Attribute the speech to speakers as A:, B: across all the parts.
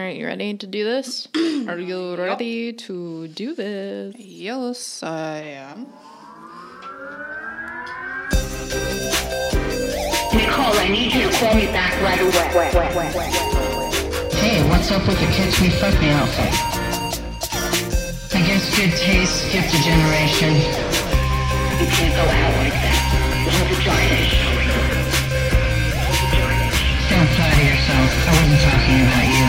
A: right, you ready to do this? Are you ready to do this?
B: Yes, I am.
C: Nicole, I need you to call me back right away.
D: Hey, what's up with the catch me fuck me outfit? I guess good taste, gift of generation.
C: You can't go out like that. The whole vagina is showing.
D: Don't flatter yourself. I wasn't talking about you.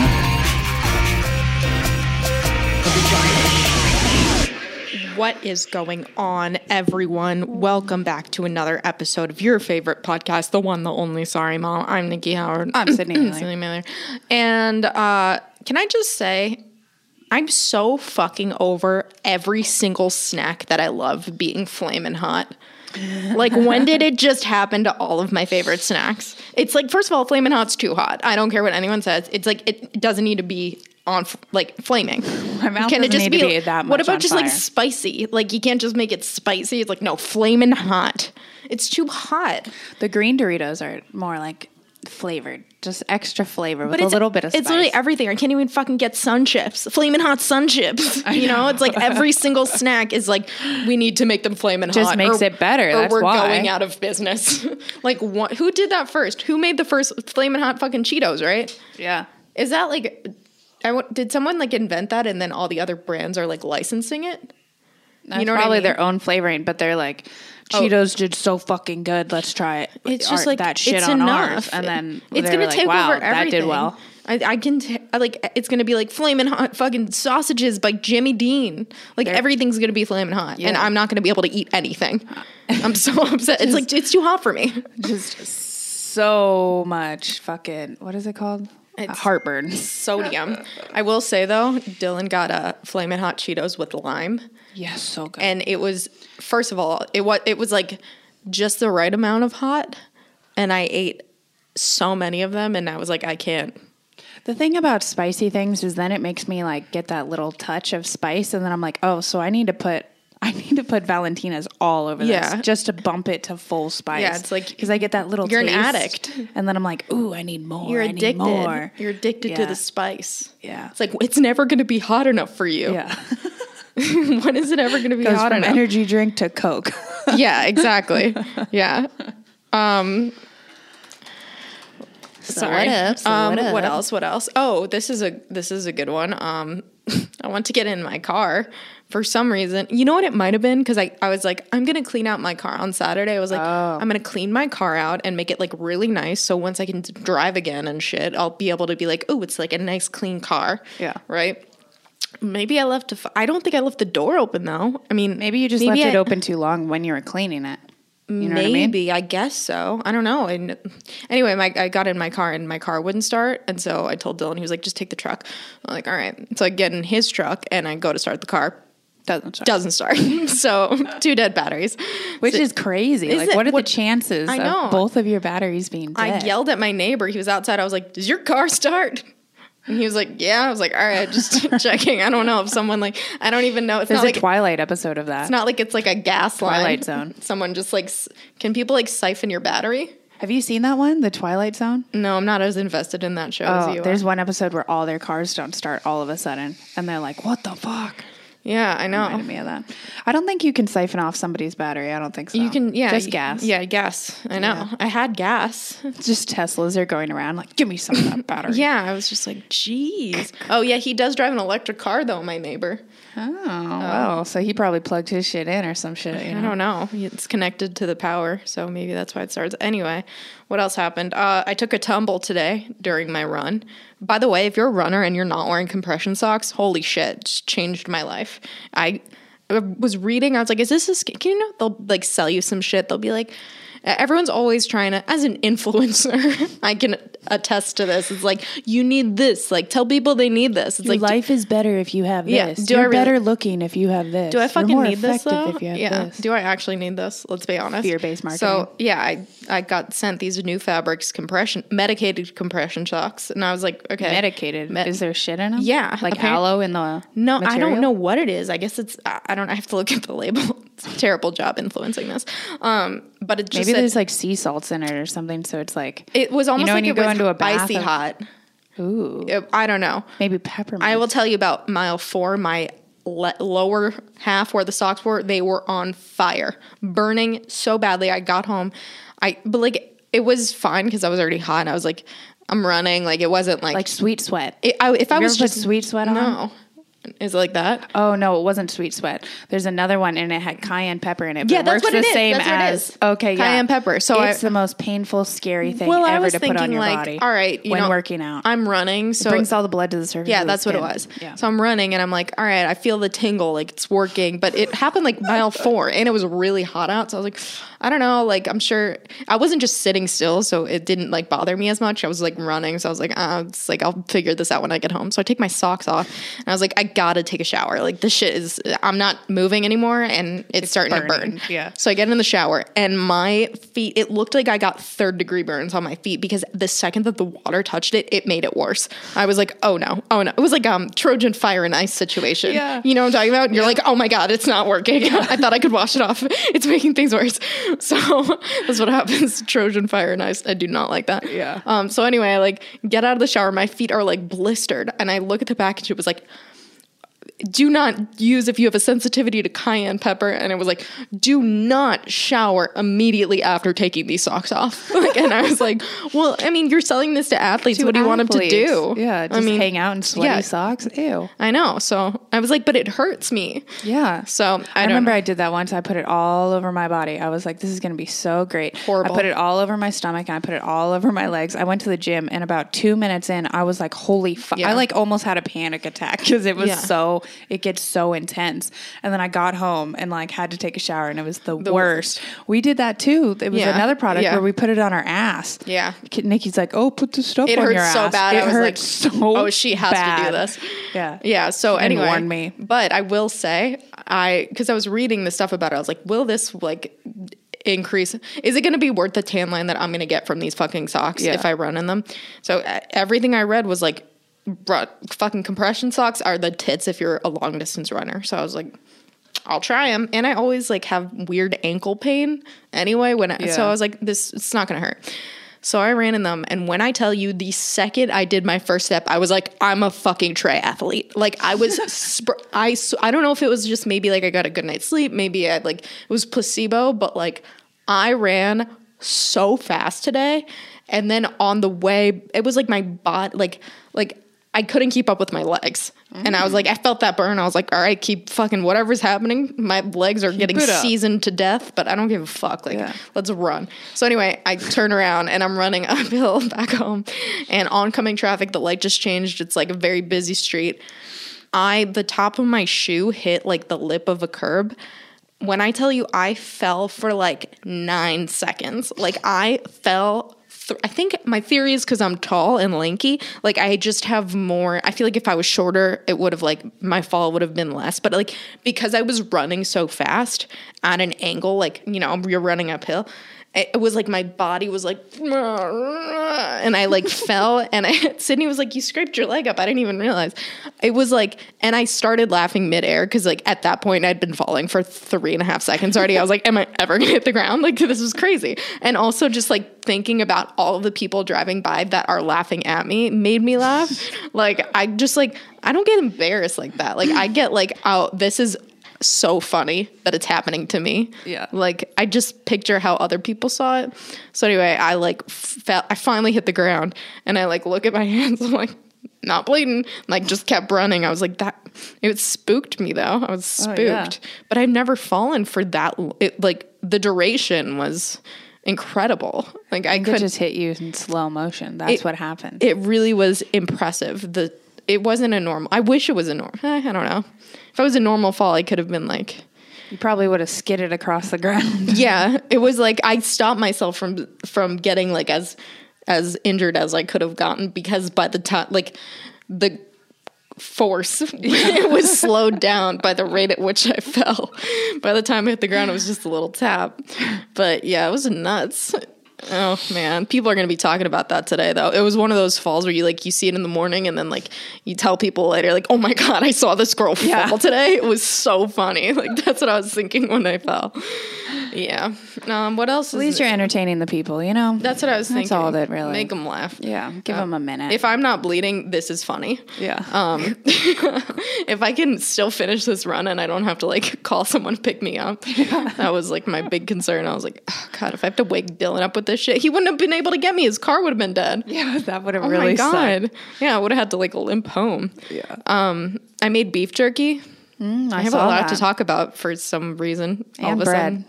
A: What is going on, everyone? Welcome back to another episode of your favorite podcast, the one, the only. Sorry, Mom. I'm Nikki Howard.
B: I'm Sydney Miller.
A: Sydney Miller. And uh, can I just say, I'm so fucking over every single snack that I love being flaming hot. Like, when did it just happen to all of my favorite snacks? It's like, first of all, flaming hot's too hot. I don't care what anyone says. It's like, it doesn't need to be on, like, flaming.
B: My mouth doesn't need to be that much
A: What
B: about
A: just like spicy? Like, you can't just make it spicy. It's like, no, flaming hot. It's too hot.
B: The green Doritos are more like flavored, just extra flavor with
A: But
B: a little bit of spice.
A: It's literally everything. I can't even fucking get sun chips, flaming hot sun chips. You know, it's like every single snack is like we need to make them flaming hot.
B: Just makes it better,
A: Or
B: that's
A: we're
B: why.
A: going out of business. like, what, who did that first? Who made the first flaming hot fucking Cheetos? Right?
B: yeah.
A: Is that like? I wa- did someone like invent that and then all the other brands are like licensing it?
B: That's
A: know what I
B: probably
A: mean?
B: their own flavoring, but they're like,
A: Oh.
B: Cheetos did so fucking good. Let's try it.
A: It's just like
B: that shit
A: it's
B: on
A: enough.
B: ours, and then
A: it's gonna
B: were
A: take
B: wow,
A: over everything.
B: that did well.
A: I, I can t- I like it's gonna be like flaming hot fucking sausages by Jimmy Dean. Like everything's gonna be flaming hot, and I'm not gonna be able to eat anything. I'm so upset. It's like it's too hot for me.
B: Just so much fucking what is it called?
A: It's-
B: Heartburn.
A: Sodium. I will say though, Dylan got uh, a flaming hot Cheetos with lime,
B: Yes, so good.
A: and it was first of all it was it was like just the right amount of hot, and I ate so many of them, and I was like, I can't.
B: The thing about spicy things is then it makes me like get that little touch of spice, and then I'm like, oh, so I need to put. I need to put Valentina's all over
A: Yeah.
B: this just to bump it to full spice.
A: Yeah, it's like-
B: because I get that little.
A: You're an addict.
B: and then I'm like, ooh, I need more.
A: You're
B: I need
A: addicted.
B: more.
A: You're addicted to the spice.
B: Yeah.
A: It's like it's never going to be hot enough for you.
B: Yeah,
A: when is it ever going to be
B: goes
A: hot
B: from
A: enough?
B: energy drink to Coke.
A: yeah, exactly. yeah. Um Sorry.
B: what up? So
A: um,
B: what
A: what else? What else? Oh, this is a this is a good one. Um, I want to get in my car for some reason. You know what it might have been because I, I was like I'm gonna clean out my car on Saturday. I was like
B: Oh.
A: I'm gonna clean my car out and make it like really nice. So once I can drive again and shit, I'll be able to be like, oh, it's like a nice clean car.
B: Yeah.
A: Right. Maybe I left. A f- I don't think I left the door open though. I mean,
B: Maybe you just left
A: I-
B: it open too long when you were cleaning it. You know
A: Maybe
B: what I mean?
A: I, guess so. I don't know. And anyway, my, I got in my car and my car wouldn't start, and so I told Dylan he was like, "Just take the truck." I'm like, "All right." So I get in his truck and I go to start the car.
B: Doesn't start.
A: Doesn't start. so two dead batteries.
B: Which
A: So
B: is crazy.
A: Is
B: like,
A: it?
B: what are
A: What-
B: the chances
A: I know.
B: of both of your batteries being dead?
A: I yelled at my neighbor. He was outside. I was like, "Does your car start?" And he was like, "Yeah." I was like, "All right, just checking." I don't know if someone like I don't even know. If it's
B: There's
A: not
B: a
A: like
B: Twilight episode of that.
A: it's not like it's like a gas line.
B: Twilight Zone.
A: Someone just like can people like siphon your battery?
B: Have you seen that one, The Twilight Zone?
A: No, I'm not as invested in that show as
B: Oh,
A: you.
B: there's
A: are.
B: one episode where all their cars don't start all of a sudden, and they're like, "What the fuck?"
A: Yeah, I know.
B: Reminded me of that. I don't think you can siphon off somebody's battery. I don't think so.
A: You can, yeah,
B: just gas.
A: Yeah, gas. I know.
B: Yeah.
A: I had gas.
B: just Teslas are going around like, "Give me some of that battery."
A: Yeah, I was just like, jeez. Oh yeah, he does drive an electric car though. My neighbor.
B: Oh, well, so he probably plugged his shit in or some shit. You know?
A: I don't know. It's connected to the power, so maybe that's why it starts. Anyway, what else happened? Uh, I took a tumble today during my run. By the way, if you're a runner and you're not wearing compression socks, holy shit, just changed my life. I was reading. I was like, is this a scam? Can you know they'll like sell you some shit? They'll be like. Everyone's always trying to, as an influencer, I can attest to this. It's like, you need this. Like, tell people they need this. It's
B: Your
A: like, do-
B: life is better if you have
A: Yeah,
B: this.
A: do I
B: You're
A: really-
B: better looking if you have this.
A: Do I fucking need this though?
B: If you have
A: yeah.
B: this.
A: Do I actually need this? Let's be honest.
B: Fear-based marketing.
A: So yeah, I I got sent these new fabrics compression medicated compression socks, and I was like, okay,
B: Medicated.
A: Med-
B: is there shit in them?
A: Yeah,
B: like
A: apparent-
B: aloe in the
A: No, I don't know what it is. I guess it's I I don't. I have to look at the label. Terrible job influencing this. Um, but it just
B: Maybe
A: said-
B: there's like sea salts in it or something, so it's like
A: it was almost
B: know
A: like
B: when you
A: it
B: go
A: was
B: into a bath
A: icy
B: of-
A: hot.
B: Ooh.
A: It- I don't know.
B: Maybe peppermint.
A: I will tell you about mile four. My le- lower half where the socks were, they were on fire, burning so badly. I got home, I but like it was fine because I was already hot. And I was like, I'm running. Like it wasn't like,
B: like sweet sweat.
A: it, I, if I
B: you
A: was
B: put
A: just
B: sweet sweat on?
A: No, is it like that?
B: Oh no, it wasn't sweet sweat. There's another one and it had cayenne pepper in it. But
A: Yeah,
B: it
A: that's
B: works
A: what
B: the
A: it is.
B: same
A: That's what it
B: as
A: is.
B: okay, yeah.
A: Cayenne pepper. So
B: it's
A: I-
B: the most painful, scary thing
A: Well, I
B: ever
A: was
B: to put on
A: thinking
B: your
A: like,
B: body.
A: all right, you
B: when
A: know,
B: working out,
A: I'm running, so it
B: brings all the blood to the surface.
A: Yeah, that's what it was.
B: Yeah.
A: So I'm running and I'm like, all right, I feel the tingle, like it's working. But it happened like mile four and it was really hot out. So I was like, I don't know, like I'm sure I wasn't just sitting still, so it didn't like bother me as much. I was like running, so I was like, ah, it's like I'll figure this out when I get home. So I take my socks off and I was like, I gotta take a shower. Like this shit is I'm not moving anymore and it's, starting to burn.
B: yeah.
A: So I get in the shower and my feet, it looked like I got third degree burns on my feet because the second that the water touched it, it made it worse. I was like, oh no, oh no. It was like um Trojan fire and ice situation.
B: Yeah.
A: You know what I'm talking about? And You're like, oh my God, it's not working. I thought I could wash it off. It's making things worse. So that's what happens. Trojan fire and ice. I do not like that.
B: Yeah.
A: Um, so anyway, I like get out of the shower. My feet are like blistered. And I look at the package. It was like, do not use if you have a sensitivity to cayenne pepper and it was like do not shower immediately after taking these socks off like, and i was like well i mean you're selling this to athletes
B: To
A: what do you want them to do
B: Yeah, just
A: i mean
B: hang out in sweaty
A: yeah.
B: socks. Ew.
A: i know so i was like but it hurts me
B: Yeah.
A: so i,
B: I, remember
A: know.
B: I did that once. I put it all over my body. I was like, this is going to be so great.
A: Horrible.
B: I put it all over my stomach and I put it all over my legs. I went to the gym and about two minutes in, I was like, holy fuck.
A: Yeah.
B: I like almost had a panic attack because it was
A: Yeah.
B: so, it gets so intense. And then I got home and like had to take a shower and it was the, worst.
A: worst.
B: We did that too. It was
A: Yeah.
B: another product
A: Yeah.
B: where we put it on our ass.
A: Yeah.
B: Nikki's like, oh, put the stuff
A: it
B: on
A: hurts
B: your
A: so
B: ass.
A: bad
B: It
A: i like
B: so
A: oh she has to do this
B: Yeah.
A: yeah so
B: And
A: anyway
B: warn me.
A: but i will say i because i was reading the stuff about it i was like will this like increase is it going to be worth the tan line that i'm going to get from these fucking socks
B: Yeah.
A: if i run in them so everything i read was like bro, fucking compression socks are the tits if you're a long distance runner so i was like I'll try them, and I always like have weird ankle pain anyway. When I, so I was like, this it's not gonna hurt. So I ran in them, and when I tell you, the second I did my first step, I was like, I'm a fucking triathlete. Like I was, sp- I I don't know if it was just maybe like I got a good night's sleep, maybe I like it was placebo, but like I ran so fast today, and then on the way, it was like my bot, like like. I couldn't keep up with my legs. And I was like, I felt that burn. I was like, all right, keep fucking whatever's happening. My legs are getting seasoned to death, but I don't give a fuck. Like,
B: Yeah.
A: let's run. So anyway, I turn around and I'm running uphill back home, and oncoming traffic. The light just changed. It's like a very busy street. I the top of my shoe hit like the lip of a curb. When I tell you, I fell for like nine seconds. Like I fell. Th- I think my theory is because I'm tall and lanky. Like I just have more. I feel like if I was shorter, it would have like my fall would have been less. But like because I was running so fast at an angle, like you know you're running uphill it was like my body was like and i like fell and I, sydney was like you scraped your leg up. I didn't even realize. It was like and i started laughing midair because like at that point i'd been falling for three and a half seconds already. I was like am i ever gonna hit the ground? Like this is crazy. And also just like thinking about all the people driving by that are laughing at me made me laugh. Like i just like i don't get embarrassed like that. Like i get like oh this is so funny that it's happening to me.
B: Yeah.
A: Like I just picture how other people saw it. So anyway, I like fell I finally hit the ground and I like look at my hands I'm like not bleeding. Like just kept running. I was like that it spooked me though. I was spooked.
B: Oh, yeah.
A: But I've never fallen for that it like the duration was incredible. Like I
B: It
A: could
B: just hit you in slow motion. That's
A: It-
B: what happened.
A: it really was impressive. The it wasn't a normal. I wish it was a normal. I don't know. If I was a normal fall, I could have been like,
B: you probably would have skidded across the ground.
A: yeah. It was like I stopped myself from from getting like as as injured as I could have gotten because by the time like the force it was slowed down by the rate at which I fell. By the time I hit the ground, it was just a little tap. But yeah, it was nuts. Oh man, people are gonna be talking about that today though. It was one of those falls where you like you see it in the morning and then like you tell people later like, oh my god, I saw this girl fall
B: Yeah.
A: today. It was so funny. Like that's what I was thinking when I fell. yeah. Um, what else?
B: At least you're entertaining the people, you know?
A: That's what I was thinking.
B: That's all that really.
A: make them laugh.
B: yeah, give them a minute.
A: If I'm not bleeding, this is funny.
B: yeah.
A: Um, if I can still finish this run and I don't have to like call someone to pick me up, that was like my big concern. I was like, oh, God, if I have to wake Dylan up with this shit, he wouldn't have been able to get me. His car would have been dead.
B: yeah, that would have
A: Oh
B: really
A: my God.
B: sucked.
A: Yeah, I would have had to like limp home.
B: Yeah.
A: Um, I made beef jerky.
B: Mm,
A: I have a lot to talk about for some reason. all
B: And
A: of a
B: bread.
A: sudden.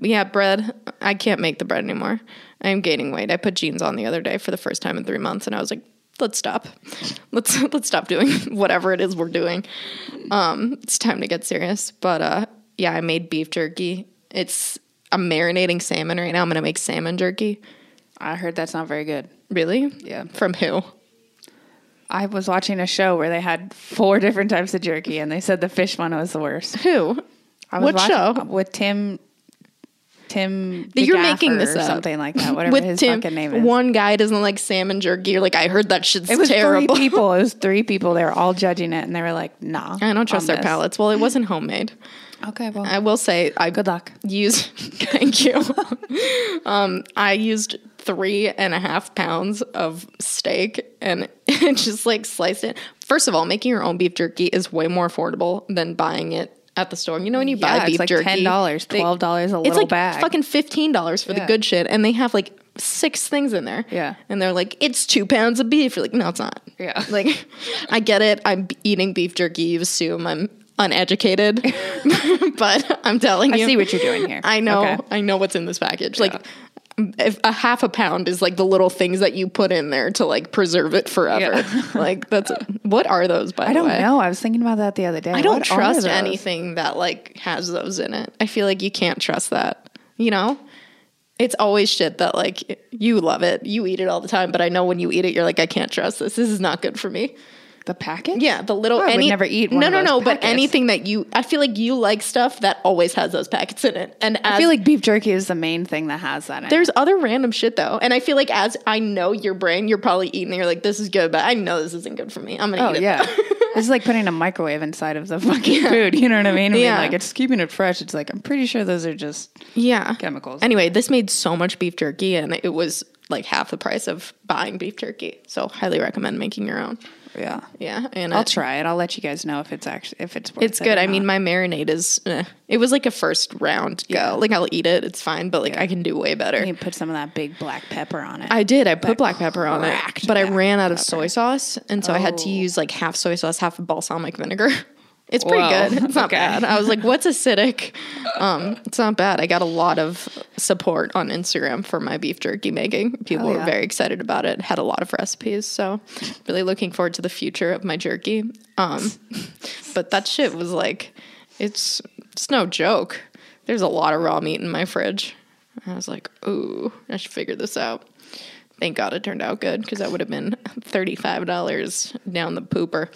A: Yeah, bread. I can't make the bread anymore. I'm gaining weight. I put jeans on the other day for the first time in three months, and I was like, "Let's stop. Let's let's stop doing whatever it is we're doing. Um, it's time to get serious." But uh, yeah, I made beef jerky. It's I'm marinating salmon right now. I'm gonna make salmon jerky.
B: I heard that's not very good.
A: Really?
B: Yeah.
A: From who?
B: I was watching a show where they had four different types of jerky, and they said the fish one was the worst.
A: Who?
B: I was
A: What
B: watching-
A: show?
B: with Tim? Tim,
A: You're making this up.
B: something like that. Whatever
A: With
B: his
A: Tim,
B: fucking name is.
A: one guy doesn't like salmon jerky. You're like, I heard that shit's
B: it was
A: terrible.
B: three people. It was three people. They were all judging it, and they were like, "Nah,
A: I don't trust their
B: this.
A: palates. Well, it wasn't homemade.
B: Okay, well,
A: I will say I
B: good luck.
A: use thank you. um, I used three and a half pounds of steak and just like sliced it. First of all, making your own beef jerky is way more affordable than buying it at the store. You know when you
B: Yeah,
A: buy
B: it's
A: beef
B: like
A: jerky,
B: $10, $12 a
A: It's
B: little
A: like
B: bag.
A: fucking fifteen dollars for the good shit, and they have like six things in there.
B: Yeah.
A: and they're like, it's two pounds of beef. You're like, no, it's not.
B: Yeah.
A: like I get it. I'm eating beef jerky. You assume I'm uneducated, but I'm telling you.
B: I see what you're doing here.
A: I know.
B: Okay.
A: I know what's in this package. Like if a half a pound is like the little things that you put in there to like preserve it forever.
B: Yeah.
A: like that's what are those by
B: I don't
A: way?
B: know. I was thinking about that the other day.
A: I don't
B: What
A: trust anything that like has those in it. I feel like you can't trust that. You know? It's always shit that like you love it. You eat it all the time, but I know when you eat it you're like I can't trust this. This is not good for me.
B: The package?
A: Yeah, the little
B: Oh, I would
A: any
B: never eat one
A: No, no, no, but anything that you I feel like you like stuff that always has those packets in it. And as
B: I feel like beef jerky is the main thing that has that in
A: There's
B: it.
A: other random shit though, and I feel like as I know your brain, you're probably eating. and You're like, this is good, but I know this isn't good for me. I'm gonna
B: Oh
A: eat it.
B: yeah, it's like putting a microwave inside of the fucking food. You know what I mean? I mean,
A: Yeah.
B: like it's keeping it fresh. It's like I'm pretty sure those are just
A: yeah.
B: chemicals.
A: Anyway, this made so much beef jerky, and it was like half the price of buying beef jerky. So highly recommend making your own.
B: yeah.
A: Yeah, and
B: I'll
A: it-
B: try it. I'll let you guys know if it's actually if it's worth
A: It's good.
B: or
A: I mean, my marinade is. Eh. It was like a first round go.
B: Yeah.
A: Like I'll eat it. It's fine, but like I can do way better.
B: you put some of that big black pepper on it.
A: I did. I put black pepper on it, but I ran out of soy sauce, and so I had to
B: Oh.
A: use like half soy sauce, half balsamic vinegar. It's pretty
B: Whoa.
A: good. It's not
B: Okay.
A: bad. I was like, "What's acidic?" Um, it's not bad. I got a lot of support on Instagram for my beef jerky making. People
B: Hell
A: were very excited about it. Had a lot of recipes, so really looking forward to the future of my jerky. Um, but that shit was like, it's it's no joke. There's a lot of raw meat in my fridge. I was like, "Ooh, I should figure this out." Thank God it turned out good because that would have been $35 down the pooper.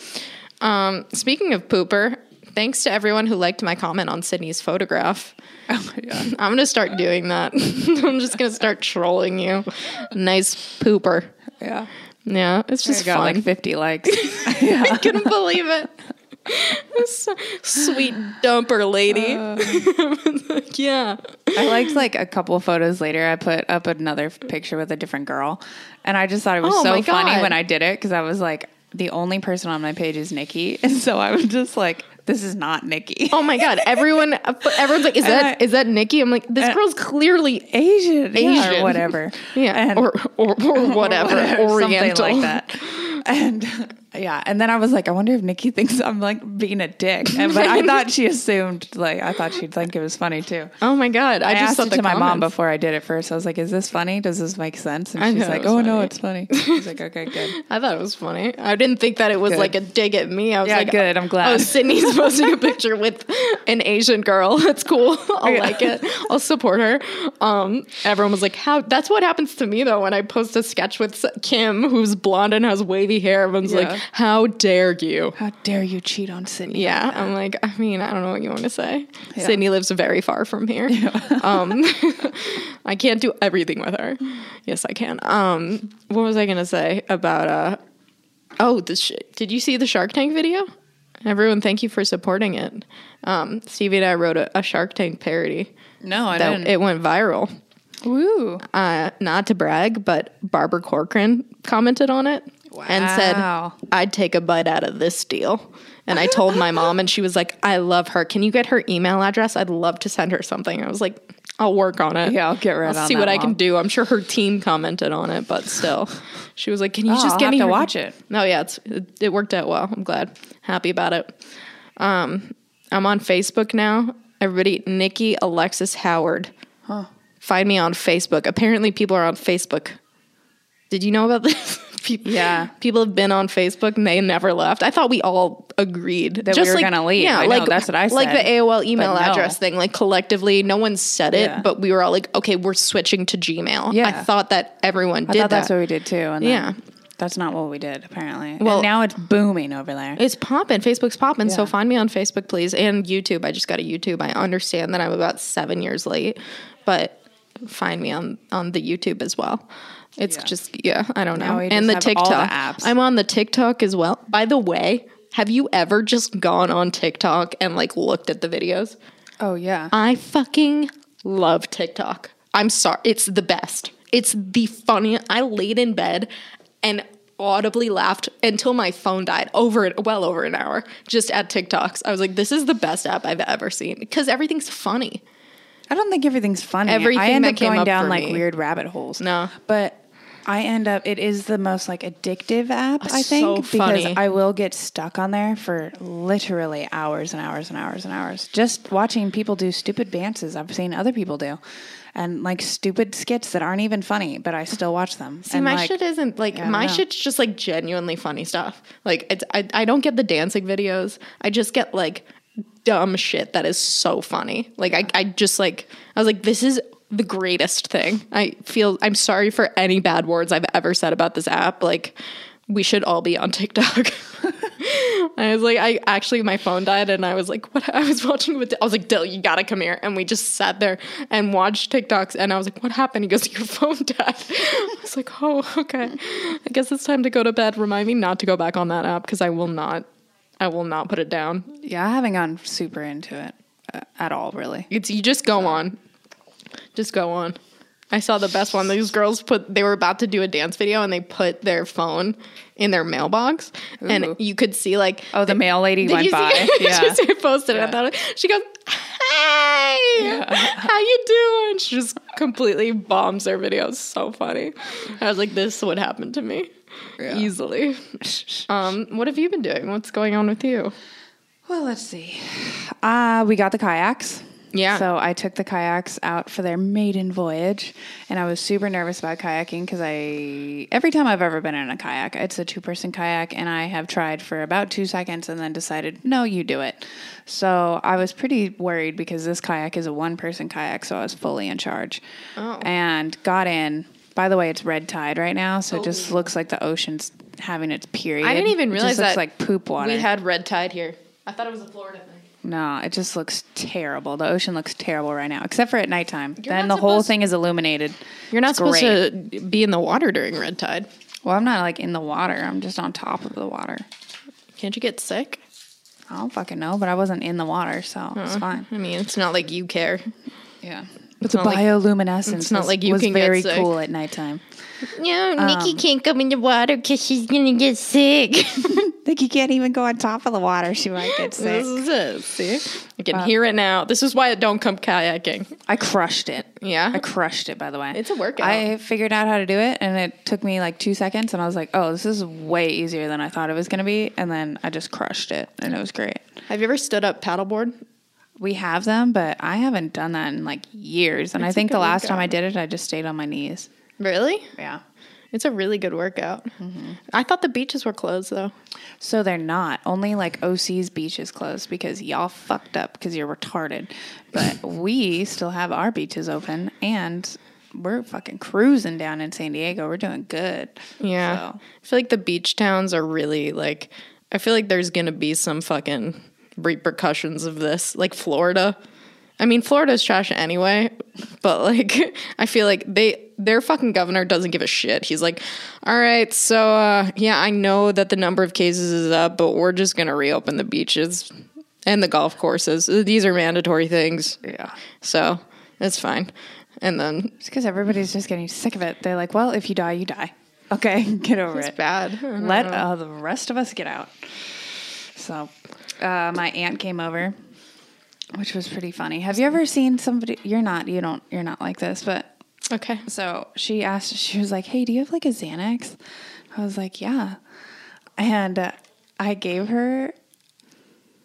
A: Um, speaking of pooper, thanks to everyone who liked my comment on Sydney's photograph.
B: oh my god.
A: I'm going to start doing that. I'm just going to start trolling you. Nice pooper.
B: Yeah.
A: Yeah, it's
B: I
A: just
B: got
A: fun.
B: like 50 likes.
A: I couldn't believe it. Sweet dumper lady. yeah.
B: I liked like a couple photos later. I put up another picture with a different girl, and I just thought it was
A: Oh
B: so funny when I did it because I was like, the only person on my page is Nikki, and so I was just like, this is not Nikki.
A: Oh my god! Everyone, everyone's like, "Is that
B: I-
A: is that Nikki?" I'm like, "This
B: uh,
A: girl's clearly
B: Asian, yeah,
A: Asian.
B: or whatever.
A: yeah,
B: And-
A: or, or or whatever, Oriental."
B: something like that. And yeah, and then I was like, I wonder if Nikki thinks I'm like being a dick. And, but I thought she assumed like I thought she'd think it was funny too.
A: Oh my god! I,
B: I,
A: just
B: asked it to my mom before I did it first. I was like, "Is this funny? Does this make sense?" And
A: I
B: she's like, "Oh no, it's funny." I was like, "Okay, good."
A: I thought it was funny. I didn't think that it was
B: Good.
A: like a dig at me. I was
B: Yeah,
A: like,
B: good, I'm glad.
A: Oh, Sydney's posting a picture with an Asian girl. That's cool. I'll
B: Yeah.
A: like it. I'll support her. Um, everyone was like, "How?" That's what happens to me though when I post a sketch with Kim, who's blonde and has wavy hair. Everyone's
B: Yeah.
A: like, "How dare you?"
B: How dare you cheat on Sydney?
A: Yeah, I'm like, I mean, I don't know what you want to say.
B: Yeah.
A: Sydney lives very far from here. um, I can't do everything with her. Yes, I can. Um, what was I gonna say about? Uh, oh, the sh- did you see the Shark Tank video? Everyone, thank you for supporting it. Um, Stevie and I wrote a, a Shark Tank parody
B: No, I
A: that
B: didn't.
A: it went viral.
B: Woo.
A: Uh, not to brag, but Barbara Corcoran commented on it and said, "I'd take a bite out of this deal." And I told my mom, and she was like, "I love her. Can you get her email address? I'd love to send her something." I was like, "I'll work on it.
B: Yeah, I'll get right
A: I'll see what I can do." I'm sure her team commented on it, but still, she was like, "Can you
B: Oh,
A: just
B: I'll
A: get me
B: to
A: her-"
B: watch it.
A: No, yeah, it's it, it worked out well. I'm glad, happy about it. Um, I'm on Facebook now. Everybody, Nikki Alexis Howard. Find me on Facebook. Apparently, people are on Facebook. Did you know about this? People,
B: Yeah.
A: people have been on Facebook and they never left. I thought we all agreed
B: That we were gonna leave.
A: Yeah,
B: I know,
A: like
B: that's what I said.
A: Like the. AOL email
B: no.
A: address thing. Like collectively, no one said it,
B: Yeah.
A: but we were all like, okay, we're switching to Gmail.
B: Yeah.
A: I thought that everyone
B: I
A: did
B: thought
A: that.
B: that's what we did too. And then
A: Yeah.
B: That's not what we did, apparently.
A: Well-
B: and now it's booming over there.
A: It's popping. Facebook's popping. So find me on Facebook, please. And YouTube. I just got a YouTube. I understand that I'm about seven years late, but find me on on the YouTube as well. It's
B: Yeah.
A: just yeah, I don't know. And the
B: just have all the
A: TikTok.
B: apps.
A: I'm on the TikTok as well. By the way, have you ever just gone on TikTok and like looked at the videos?
B: oh, yeah.
A: I fucking love TikTok. I'm sorry. It's the best. It's the funniest. I laid in bed and audibly laughed until my phone died over well over an hour just at TikToks. I was like, this is the best app I've ever seen because everything's funny.
B: I don't think everything's funny.
A: Everything
B: I end
A: that
B: up
A: came
B: going down like
A: me.
B: weird rabbit holes.
A: No.
B: But I end up it is the most like addictive app, I
A: So
B: think. because. I will get stuck on there for literally hours and hours and hours and hours. Just watching people do stupid dances I've seen other people do. And like stupid skits that aren't even funny, but I still watch them.
A: See,
B: and
A: my
B: like,
A: shit isn't like my
B: know.
A: shit's just like genuinely funny stuff. Like it's I, I don't get the dancing videos. I just get like dumb shit that is so funny. Like I, I just like I was like, this is the greatest thing. I feel I'm sorry for any bad words I've ever said about this app. Like we should all be on TikTok. I was like, I actually my phone died and I was like, what I was watching with I was like, Dill, you gotta come here. And we just sat there and watched TikToks and I was like, what happened? He goes, Your phone died. I was like, Oh, okay. I guess it's time to go to bed. Remind me not to go back on that app because I will not I will not put it down.
B: Yeah, I haven't gone super into it uh, at all, really.
A: It's you just go on. Just go on. I saw the best one. These girls put they were about to do a dance video and they put their phone in their mailbox
B: Ooh.
A: and you could see like
B: Oh, the mail lady went by.
A: it?
B: Yeah.
A: she it posted. I thought she goes, "Hey, how you doing?" She just completely bombs their video. So funny. I was like, "This would happen to me easily." Um, what have you been doing? What's going on with you?
B: Well, let's see. Uh, we got the kayaks.
A: Yeah.
B: So I took the kayaks out for their maiden voyage, and I was super nervous about kayaking because I every time I've ever been in a kayak, it's a two person kayak, and I have tried for about two seconds and then decided, no, you do it. So I was pretty worried because this kayak is a one person kayak, so I was fully in charge,
A: Oh.
B: and got in. By the way, it's red tide right now, so it just oh. looks like the ocean's having its period.
A: I didn't even
B: It
A: realize
B: just looks
A: that
B: like poop water.
A: We had red tide here. I thought it was a Florida thing.
B: No, it just looks terrible. The ocean looks terrible right now, except for at nighttime.
A: You're
B: then the whole thing is illuminated.
A: You're not
B: It's
A: supposed
B: great.
A: to be in the water during red tide.
B: Well, I'm not like in the water. I'm just on top of the water.
A: Can't you get sick?
B: I don't fucking know, but I wasn't in the water, so it's fine.
A: I mean, it's not like you care.
B: Yeah. But the
A: not like-
B: bioluminescence
A: it's not
B: was,
A: like you
B: was
A: can get
B: very
A: sick.
B: cool at nighttime.
A: No, Nikki um, can't come in the water because she's gonna get sick.
B: you can't even go on top of the water. She might get sick.
A: This is it. See, I can uh, hear it now. This is why I don't come kayaking.
B: I crushed it.
A: Yeah?
B: I crushed it, by the way.
A: It's a workout.
B: I figured out how to do it, and it took me like two seconds, and I was like, oh, this is way easier than I thought it was going to be. And then I just crushed it, and it was great.
A: Have you ever stood up paddleboard?
B: We have them, but I haven't done that in like years. And I
A: It's a
B: think the last time. I did it, I just stayed on my knees.
A: Really?
B: Yeah.
A: It's a really good workout. Mm-hmm. I thought the beaches were closed though.
B: So they're not. Only like OC's beach is closed because y'all fucked up because you're retarded. But we still have our beaches open and we're fucking cruising down in San Diego. We're doing good.
A: Yeah.
B: So-
A: I feel like the beach towns are really like I feel like there's gonna be some fucking repercussions of this. Like Florida. I mean, Florida's trash anyway, but like, I feel like they their fucking governor doesn't give a shit. He's like, all right, so uh, yeah, I know that the number of cases is up, but we're just gonna reopen the beaches and the golf courses. These are mandatory things,
B: Yeah.
A: so it's fine. And then
B: It's because everybody's just getting sick of it. They're like, well, if you die, you die. Okay, get over
A: it's
B: it.
A: It's bad.
B: Let uh, the rest of us get out. So, uh, my aunt came over, which was pretty funny. Have you ever seen somebody? You're not. You don't. You're not like this, but
A: Okay.
B: so she asked, she was like, Hey, do you have like a Xanax? I was like, Yeah. And uh, I gave her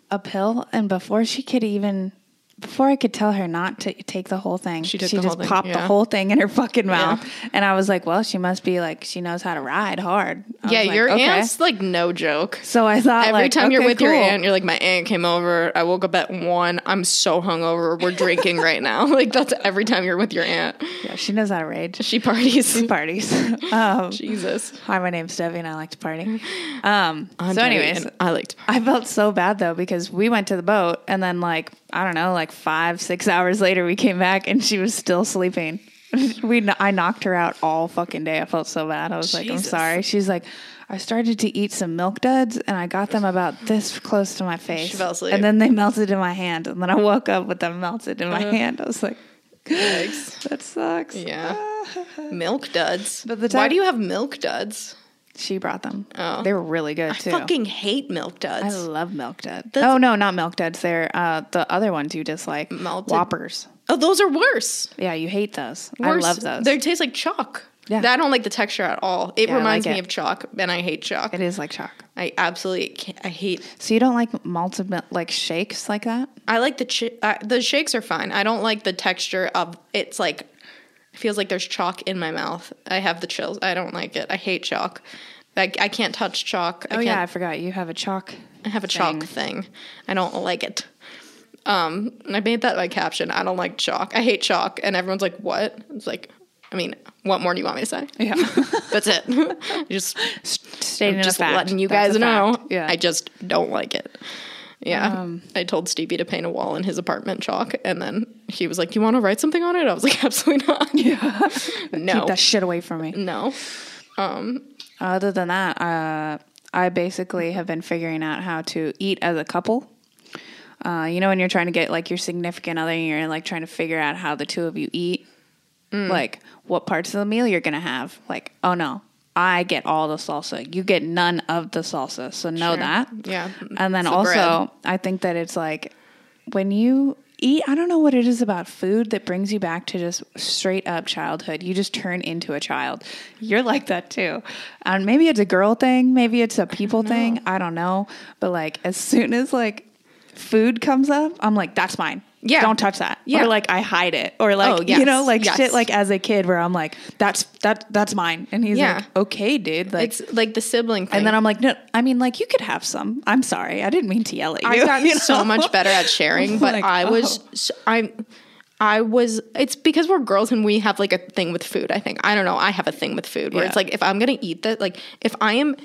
B: a pill, and before she could even, before I could tell her not to take the whole thing,
A: She
B: she just popped the whole thing in her fucking mouth. And I was like, Well, she must be like, she knows how to ride hard. I
A: Yeah,
B: was like,
A: your
B: "Okay."
A: aunt's like no joke.
B: So I thought,
A: Every
B: like,
A: time you're
B: okay,
A: with your aunt, you're like, my aunt came over. I woke up at one. I'm so hungover. We're drinking right now. Like that's every time you're with your aunt.
B: Yeah, she knows how to rage.
A: She parties.
B: She parties. um,
A: Jesus.
B: hi, my name's Debbie, and I like to party. Um, so, anyways,
A: I like to party.
B: I felt so bad though because we went to the boat and then like I don't know like five six hours later we came back and she was still sleeping. we I knocked her out all fucking day. I felt so bad. I was like I'm sorry. She's like I started to eat some milk duds and I got them about this close to my face.
A: fell asleep.
B: And then they melted in my hand and then I woke up with them melted in my
A: Uh-huh.
B: hand. I was like
A: Yikes.
B: that sucks.
A: Yeah. milk duds.
B: But the
A: Why do you have milk duds?
B: She brought them.
A: Oh.
B: They were really good too.
A: I fucking hate milk duds.
B: I love milk duds. Oh no, not milk duds. They're uh, the other ones you dislike.
A: Melted-
B: Whoppers.
A: oh, those are worse.
B: Yeah, you hate those.
A: Worse.
B: I love those.
A: They taste like chalk.
B: Yeah.
A: I don't like the texture at all. It
B: Yeah,
A: reminds
B: like
A: me
B: it.
A: of chalk, and I hate chalk.
B: it is like chalk.
A: I absolutely can't, I hate
B: So you don't like malted milk, like shakes like that?
A: I like the ch- uh, the shakes are fine. I don't like the texture of it's like it feels like there's chalk in my mouth. I have the chills. I don't like it. I hate chalk. I, I can't touch chalk. I
B: Oh
A: can't,
B: yeah, I forgot you have a chalk.
A: I have a chalk
B: thing.
A: thing. I don't like it. Um, and I made that my caption. I don't like chalk. I hate chalk. And everyone's like, "What?" It's like, I mean, what more do you want me to say?
B: Yeah,
A: That's it. just
B: stating a
A: just
B: fact.
A: letting you
B: That's
A: guys know.
B: Yeah,
A: I just don't like it. Yeah.
B: Um,
A: I told Stevie to paint a wall in his apartment chalk, and then he was like, You want to write something on it? I was like, Absolutely not. Yeah. no.
B: keep that shit away from me.
A: no.
B: Other than that, uh, I basically have been figuring out how to eat as a couple. Uh, you know, when you're trying to get like your significant other, and you're like trying to figure out how the two of you eat,
A: Mm.
B: like what parts of the meal you're gonna have. Like, oh no, I get all the salsa. You get none of the salsa. So know
A: Sure.
B: that.
A: Yeah.
B: And then
A: It's
B: also. I think that it's like when you eat, I don't know what it is about food that brings you back to just straight up childhood. You just turn into a child. You're like that too. And maybe it's a girl thing, maybe it's a people thing. I don't know. But like as soon as like food comes up, I'm like, that's mine.
A: Yeah.
B: Don't touch that.
A: Yeah.
B: Or like I hide it. Or like
A: Oh,
B: you know, like
A: yes.
B: shit like as a kid where I'm like, that's that that's mine. And he's
A: Yeah.
B: like, Okay, dude. Like
A: It's like the sibling thing.
B: and then I'm like, no, I mean, like you could have some. I'm sorry, I didn't mean to yell at you.
A: I've gotten
B: you
A: so much better at sharing, but
B: Like,
A: I was,
B: oh.
A: I'm, I was. It's because we're girls and we have like a thing with food. I think I don't know. I have a thing with food where
B: Yeah.
A: it's like if I'm gonna eat that, like if I am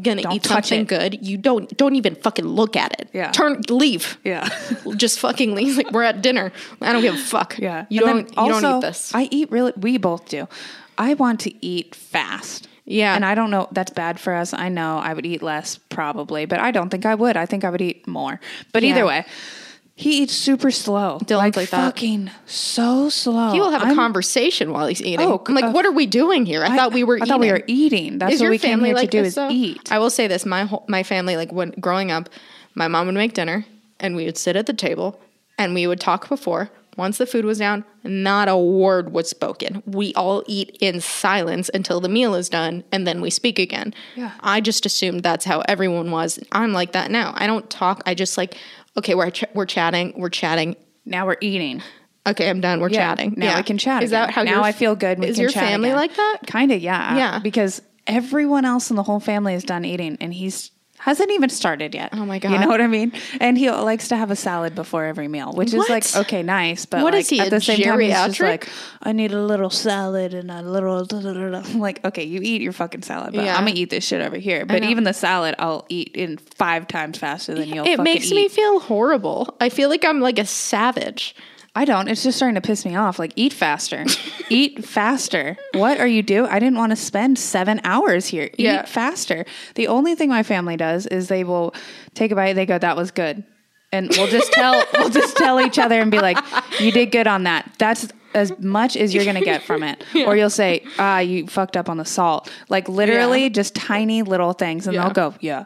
A: gonna
B: Don't
A: eat something
B: it.
A: good, you don't don't even fucking look at it.
B: Yeah.
A: turn leave.
B: Yeah.
A: just fucking leave. Like we're at dinner. I don't give a fuck.
B: Yeah.
A: you
B: And
A: don't.
B: then
A: you don't eat this.
B: I eat really, we both do. I want to eat fast.
A: Yeah.
B: And I don't know, that's bad for us. I know I would eat less probably, but I don't think I would. I think I would eat more. But
A: Yeah.
B: either way, he eats super slow.
A: Dylan's
B: like,
A: like that.
B: fucking so slow.
A: he will have a
B: I'm-
A: conversation while he's eating.
B: Oh,
A: I'm like,
B: uh,
A: what are we doing here? I, thought we were.
B: I thought we
A: eating.
B: were eating. That's
A: is
B: what we came here
A: like
B: to do is
A: though?
B: eat.
A: I will say this: my whole, my family, like when growing up, my mom would make dinner, and we would sit at the table, and we would talk before. Once the food was down, not a word was spoken. We all eat in silence until the meal is done, and then we speak again.
B: Yeah.
A: I just assumed that's how everyone was. I'm like that now. I don't talk. I just like, okay, we're ch- we're chatting, we're chatting.
B: now we're eating.
A: Okay, I'm done. We're
B: Yeah,
A: chatting.
B: Now
A: Yeah.
B: we can chat.
A: Is that how
B: now I feel good?
A: Is your family
B: again.
A: like that?
B: Kind of, yeah.
A: Yeah.
B: Because everyone else in the whole family is done eating, and he's hasn't even started yet.
A: Oh my god!
B: You know what I mean? And he likes to have a salad before every meal, which is like okay, nice. But
A: What
B: like,
A: is he,
B: at the same time, he's just like, I need a little salad and a little. da, da, da, da." I'm like, okay, you eat your fucking salad, but
A: Yeah.
B: I'm gonna eat this shit over here. But even the salad, I'll eat in five times faster than you'll.
A: it makes me feel horrible. I feel like I'm like a savage.
B: I don't. It's just starting to piss me off. Like, eat faster. eat faster. What are you do? I didn't want to spend seven hours here. Eat
A: Yeah.
B: faster. The only thing my family does is they will take a bite. They go, "That was good," and we'll just tell we'll just tell each other and be like, "You did good on that." That's as much as you're gonna get from it. Or you'll say, "Ah, you fucked up on the salt." Like literally,
A: Yeah.
B: just tiny little things, and
A: Yeah.
B: they'll go, "Yeah,"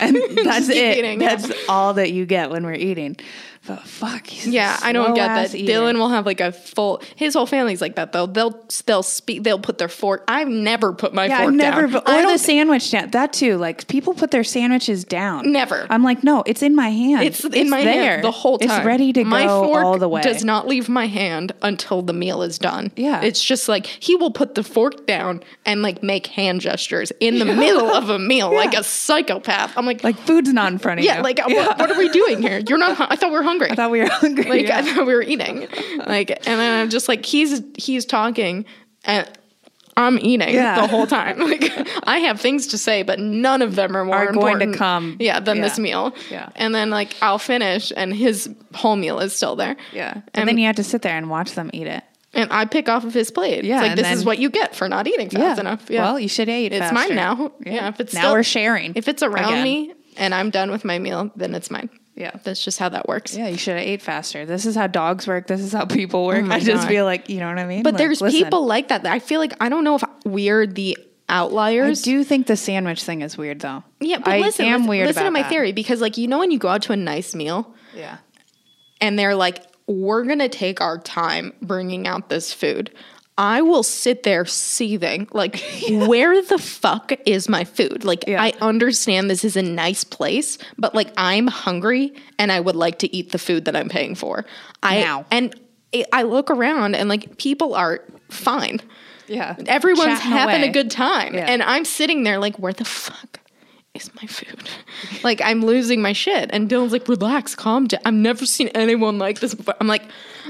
B: and that's it.
A: eating, yeah.
B: That's all that you get when we're eating. But fuck, he's
A: Yeah, I don't get that.
B: eater.
A: Dylan will have like a full. His whole family's like that though. They'll they'll speak. They'll put their fork. I've never put my
B: Yeah,
A: fork
B: I've never.
A: down.
B: But, or the sandwich down. That too. Like people put their sandwiches down.
A: Never.
B: I'm like, no, it's in my hand.
A: It's, in my
B: there
A: hand the whole time.
B: It's ready to
A: my
B: go
A: fork
B: all the way.
A: Does not leave my hand until the meal is done.
B: Yeah.
A: it's just like he will put the fork down and like make hand gestures in the middle of a meal like a psychopath. I'm like,
B: like food's not in front of you.
A: yeah, like What, what are we doing here? You're not. I thought we were hungry.
B: I thought we were hungry.
A: like
B: yeah.
A: I thought we were eating. Like, and then I'm just like he's he's talking and. I'm eating
B: Yeah.
A: the whole time. Like I have things to say, but none of them are more
B: Are going to
A: important,
B: come.
A: Yeah, than this meal.
B: Yeah.
A: And then like I'll finish, and his whole meal is still there.
B: yeah. And,
A: And,
B: then you have to sit there and watch them eat it.
A: and I pick off of his plate.
B: Yeah,
A: It's like this is what you get for not eating fast enough. Yeah.
B: Well, you should eat.
A: it's
B: faster.
A: mine now. Yeah. If it's
B: now
A: still-
B: we're sharing.
A: If it's around
B: again.
A: me and I'm done with my meal, then it's mine.
B: Yeah.
A: That's just how that works.
B: Yeah, you should have ate faster. This is how dogs work. This is how people oh work.
A: Oh
B: I just
A: God.
B: feel like you know what I mean.
A: But
B: Like,
A: there's
B: listen,
A: people like that. I feel like I don't know if we're the outliers.
B: I do think the sandwich thing is weird though.
A: yeah, but
B: I
A: listen,
B: am
A: listen,
B: weird
A: listen to my
B: that.
A: theory because like you know when you go out to a nice meal
B: Yeah.
A: and they're like, we're gonna take our time bringing out this food. I will sit there seething, like, where the fuck is my food? Like,
B: Yeah.
A: I understand this is a nice place, but like, I'm hungry and I would like to eat the food that I'm paying for. I
B: Now.
A: and I- I look around and like people are fine.
B: Yeah.
A: Everyone's
B: Chatting
A: having
B: away.
A: a good time,
B: Yeah.
A: and I'm sitting there like, where the fuck? Is my food like I'm losing my shit? And Dylan's like, relax, calm down. I've never seen anyone like this before. I'm like,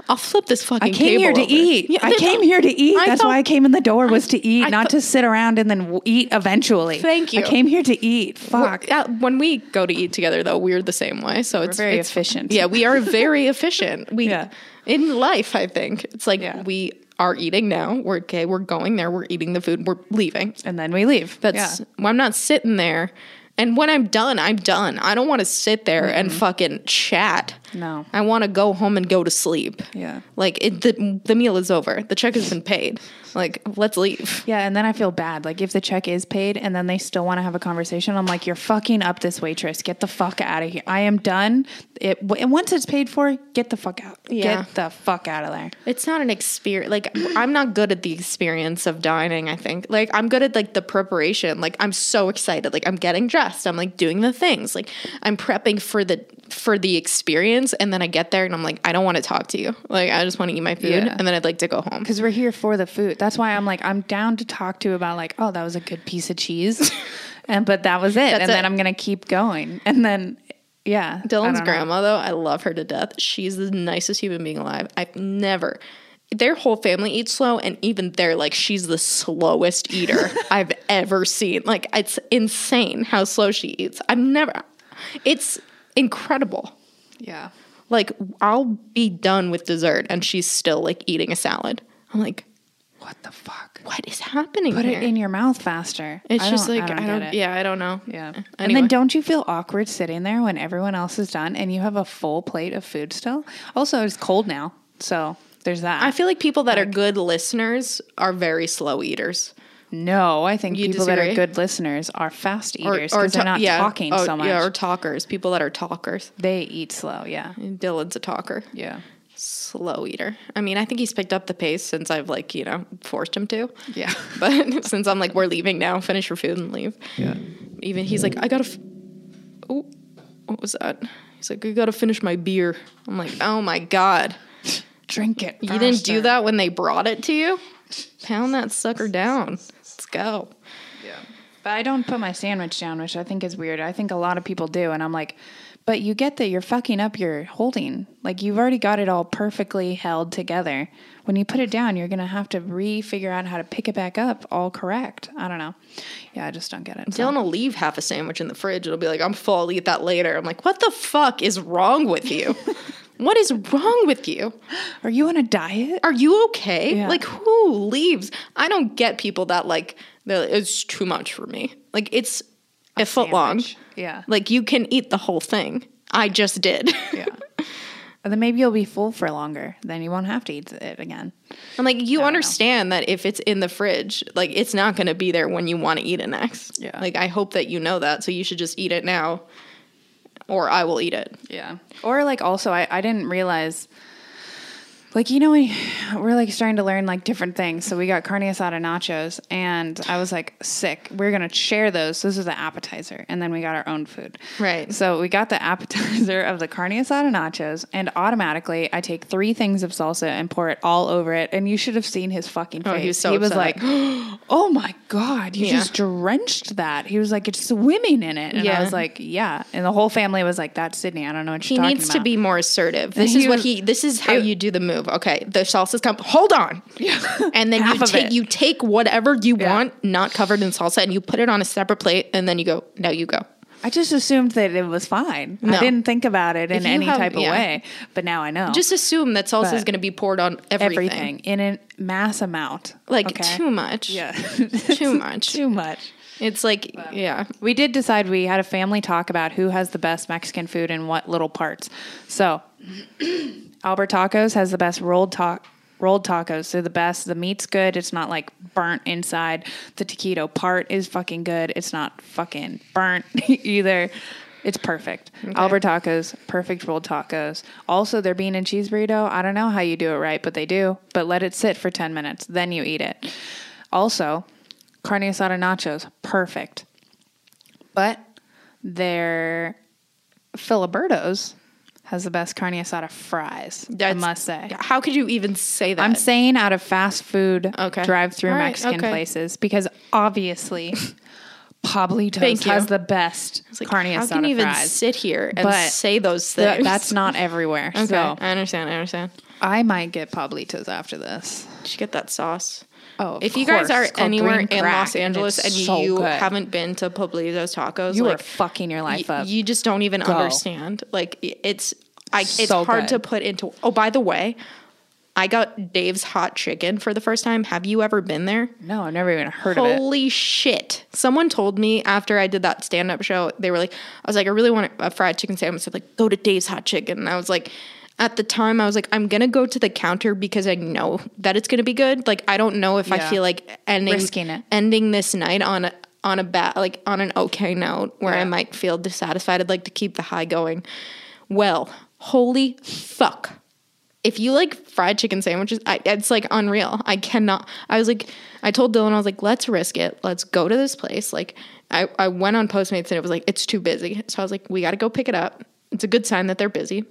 A: I'll flip this fucking.
B: I came here to
A: over.
B: eat.
A: Yeah,
B: I came here to eat.
A: I
B: That's
A: thought-
B: why I came in the door was to eat,
A: I
B: not
A: thought-
B: to sit around and then w- eat eventually.
A: Thank you.
B: I came here to eat. Fuck.
A: yeah, when we go to eat together, though, we're the same way. So it's
B: very
A: it's-
B: efficient.
A: Yeah, we are very efficient. We
B: Yeah.
A: in life, I think it's like
B: Yeah.
A: we are eating now. We're okay. We're going there. We're eating the food. We're leaving.
B: And then we leave.
A: That's
B: yeah.
A: well, I'm not sitting there. And when I'm done, I'm done. I don't want to sit there mm-hmm. and fucking chat.
B: No.
A: I want to go home and go to sleep.
B: Yeah.
A: Like it, the the meal is over. The check has been paid. Like let's leave.
B: Yeah, and then I feel bad. Like if the check is paid and then they still want to have a conversation, I'm like, you're fucking up this waitress. Get the fuck out of here. I am done. It and once it's paid for, get the fuck out.
A: Yeah.
B: Get the fuck out of there.
A: It's not an experience. Like I'm not good at the experience of dining. I think like I'm good at like the preparation. Like I'm so excited. Like I'm getting dressed. I'm like doing the things. Like I'm prepping for the for the experience. And then I get there and I'm like, I don't want to talk to you. Like I just want to eat my food.
B: Yeah.
A: And then I'd like to go home.
B: Because we're here for the food. That's why I'm like, I'm down to talk to about like, oh, that was a good piece of cheese. and but that was it. and
A: That's
B: then. I'm gonna keep going. And then yeah.
A: Dylan's
B: don't know.
A: grandma, though, I love her to death. She's the nicest human being alive. I've never. Their whole family eats slow, and even they're like, she's the slowest eater I've ever seen. Like, it's insane how slow she eats. I've never. It's incredible.
B: Yeah.
A: Like, I'll be done with dessert, and she's still like eating a salad. I'm like,
B: What the fuck?
A: what is happening
B: Put
A: here?
B: it in your mouth faster.
A: it's
B: I
A: just
B: don't-
A: like I don't.
B: get it.
A: yeah, I don't know.
B: Yeah. And then don't you feel awkward sitting there when everyone else is done and you have a full plate of food still? Also, it's cold now. So there's that.
A: I feel like people that are good listeners are very slow eaters.
B: No, I think
A: You
B: people that are
A: disagree?
B: good listeners are fast eaters because
A: ta-
B: they're not
A: yeah.
B: talking
A: Oh,
B: so much.
A: Yeah, or talkers. People that are talkers.
B: they eat slow. Yeah.
A: Dylan's a talker.
B: Yeah.
A: Slow eater. I mean, I think he's picked up the pace since I've like, you know, forced him to.
B: Yeah.
A: But since I'm like, we're leaving now, finish your food and leave.
B: Yeah.
A: Even he's like, I gotta. F- oh, what was that? He's like, I gotta finish my beer. I'm like, oh my god,
B: Drink it.
A: you didn't do
B: faster.
A: that when they brought it to you. Pound that sucker down. Go.
B: But I don't put my sandwich down, which I think is weird. I think a lot of people do. And I'm like, but you get that you're fucking up your holding. Like you've already got it all perfectly held together. When you put it down, you're going to have to re figure out how to pick it back up all correct. I don't know. Yeah, I just don't get it. So-
A: Dylan will leave half a sandwich in the fridge. It'll be like, I'm full, I'll eat that later. I'm like, what the fuck is wrong with you? What is wrong with you?
B: Are you on a diet?
A: Are you okay?
B: Yeah.
A: Like who leaves? I don't get people that like like, it's too much for me. Like it's a, foot long.
B: Yeah.
A: Like you can eat the whole thing. I just did.
B: Yeah. And then maybe you'll be full for longer. Then you won't have to eat it again.
A: I'm like, you understand that if it's in the fridge, like it's not going to be there when you want to eat it next.
B: Yeah.
A: Like I hope that you know that. So you should just eat it now, or I will eat it.
B: Yeah. Or like also I, I didn't realize like you know we we're like starting to learn like different things. So we got carne asada nachos and I was like sick. We are gonna share those. so This was the appetizer. And then we got our own food.
A: Right.
B: So we got the appetizer of the carne asada nachos and automatically I take three things of salsa and pour it all over it. And you should have seen his fucking oh, face.
A: Oh, he was so
B: he was like, Oh my God, you
A: Yeah.
B: just drenched that. He was like, It's swimming in it. And I was like, Yeah. And the whole family was like, That's Sydney. I don't know what
A: He
B: you're talking
A: needs
B: about.
A: to be more assertive. This
B: he
A: is what he. This is how you do the move. Okay, the salsa's come. Hold on. And then you take you take whatever you
B: Yeah.
A: want, not covered in salsa, and you put it on a separate plate, and then you go. Now you go.
B: I just assumed that it was fine.
A: No.
B: I didn't think about it in any
A: have-
B: type of
A: yeah.
B: way. But now I know.
A: Just assume that salsa is going to be poured on everything.
B: everything in a mass amount.
A: Like
B: okay?
A: too much.
B: Yeah.
A: Too much.
B: Too much.
A: It's like yeah.
B: We did decide we had a family talk about who has the best Mexican food and what little parts. So, Albert Tacos has the best rolled ta- rolled tacos. They're the best. The meat's good. It's not like burnt inside. The taquito part is fucking good. It's not fucking burnt either. It's perfect. Albert Tacos, perfect rolled tacos. Also, their bean and cheese burrito. I don't know how you do it right, but they do. But let it sit for 10 minutes, then you eat it. Also, carne asada nachos, perfect. But their Filiberto's has the best carne asada fries. I must say.
A: How could you even say that?
B: I'm saying out of fast food
A: Okay.
B: drive-through
A: right,
B: Mexican
A: okay.
B: places because obviously Pablitos has the best
A: like,
B: carne
A: how
B: asada
A: can you even
B: fries.
A: sit here and
B: But
A: say those
B: Th-
A: things?
B: that's not everywhere.
A: okay.
B: So
A: I understand. I understand.
B: I might get Pablitos after this.
A: Did you get that sauce.
B: Oh,
A: if you guys are anywhere in Los Angeles and,
B: so
A: you
B: good.
A: haven't been to Pablito's Tacos,
B: you are
A: like
B: fucking your life
A: y-
B: up.
A: you just don't even
B: Go.
A: understand. Like it's, I, it's
B: So
A: hard
B: good.
A: to put into. Oh, by the way, I got Dave's hot chicken for the first time. Have you ever been there?
B: no, I've never even heard of it.
A: Holy shit. Someone told me after I did that stand up show, they were like, I was like, I really want a fried chicken sandwich. So like, go to Dave's Hot Chicken. And I was like, at the time, I was like, I'm going to go to the counter because I know that it's going to be good. Like, I don't know if I feel like ending,
B: Risking it.
A: ending this night on a, on a bat, like on an okay note where I might feel dissatisfied. I'd like to keep the high going. Well, holy fuck if you like fried chicken sandwiches, I, it's like unreal. I cannot. I was like, I told Dylan, I was like, let's risk it. Let's go to this place. Like, I, I went on Postmates and it was like, it's too busy. So I was like, we got to go pick it up. It's a good sign that they're busy.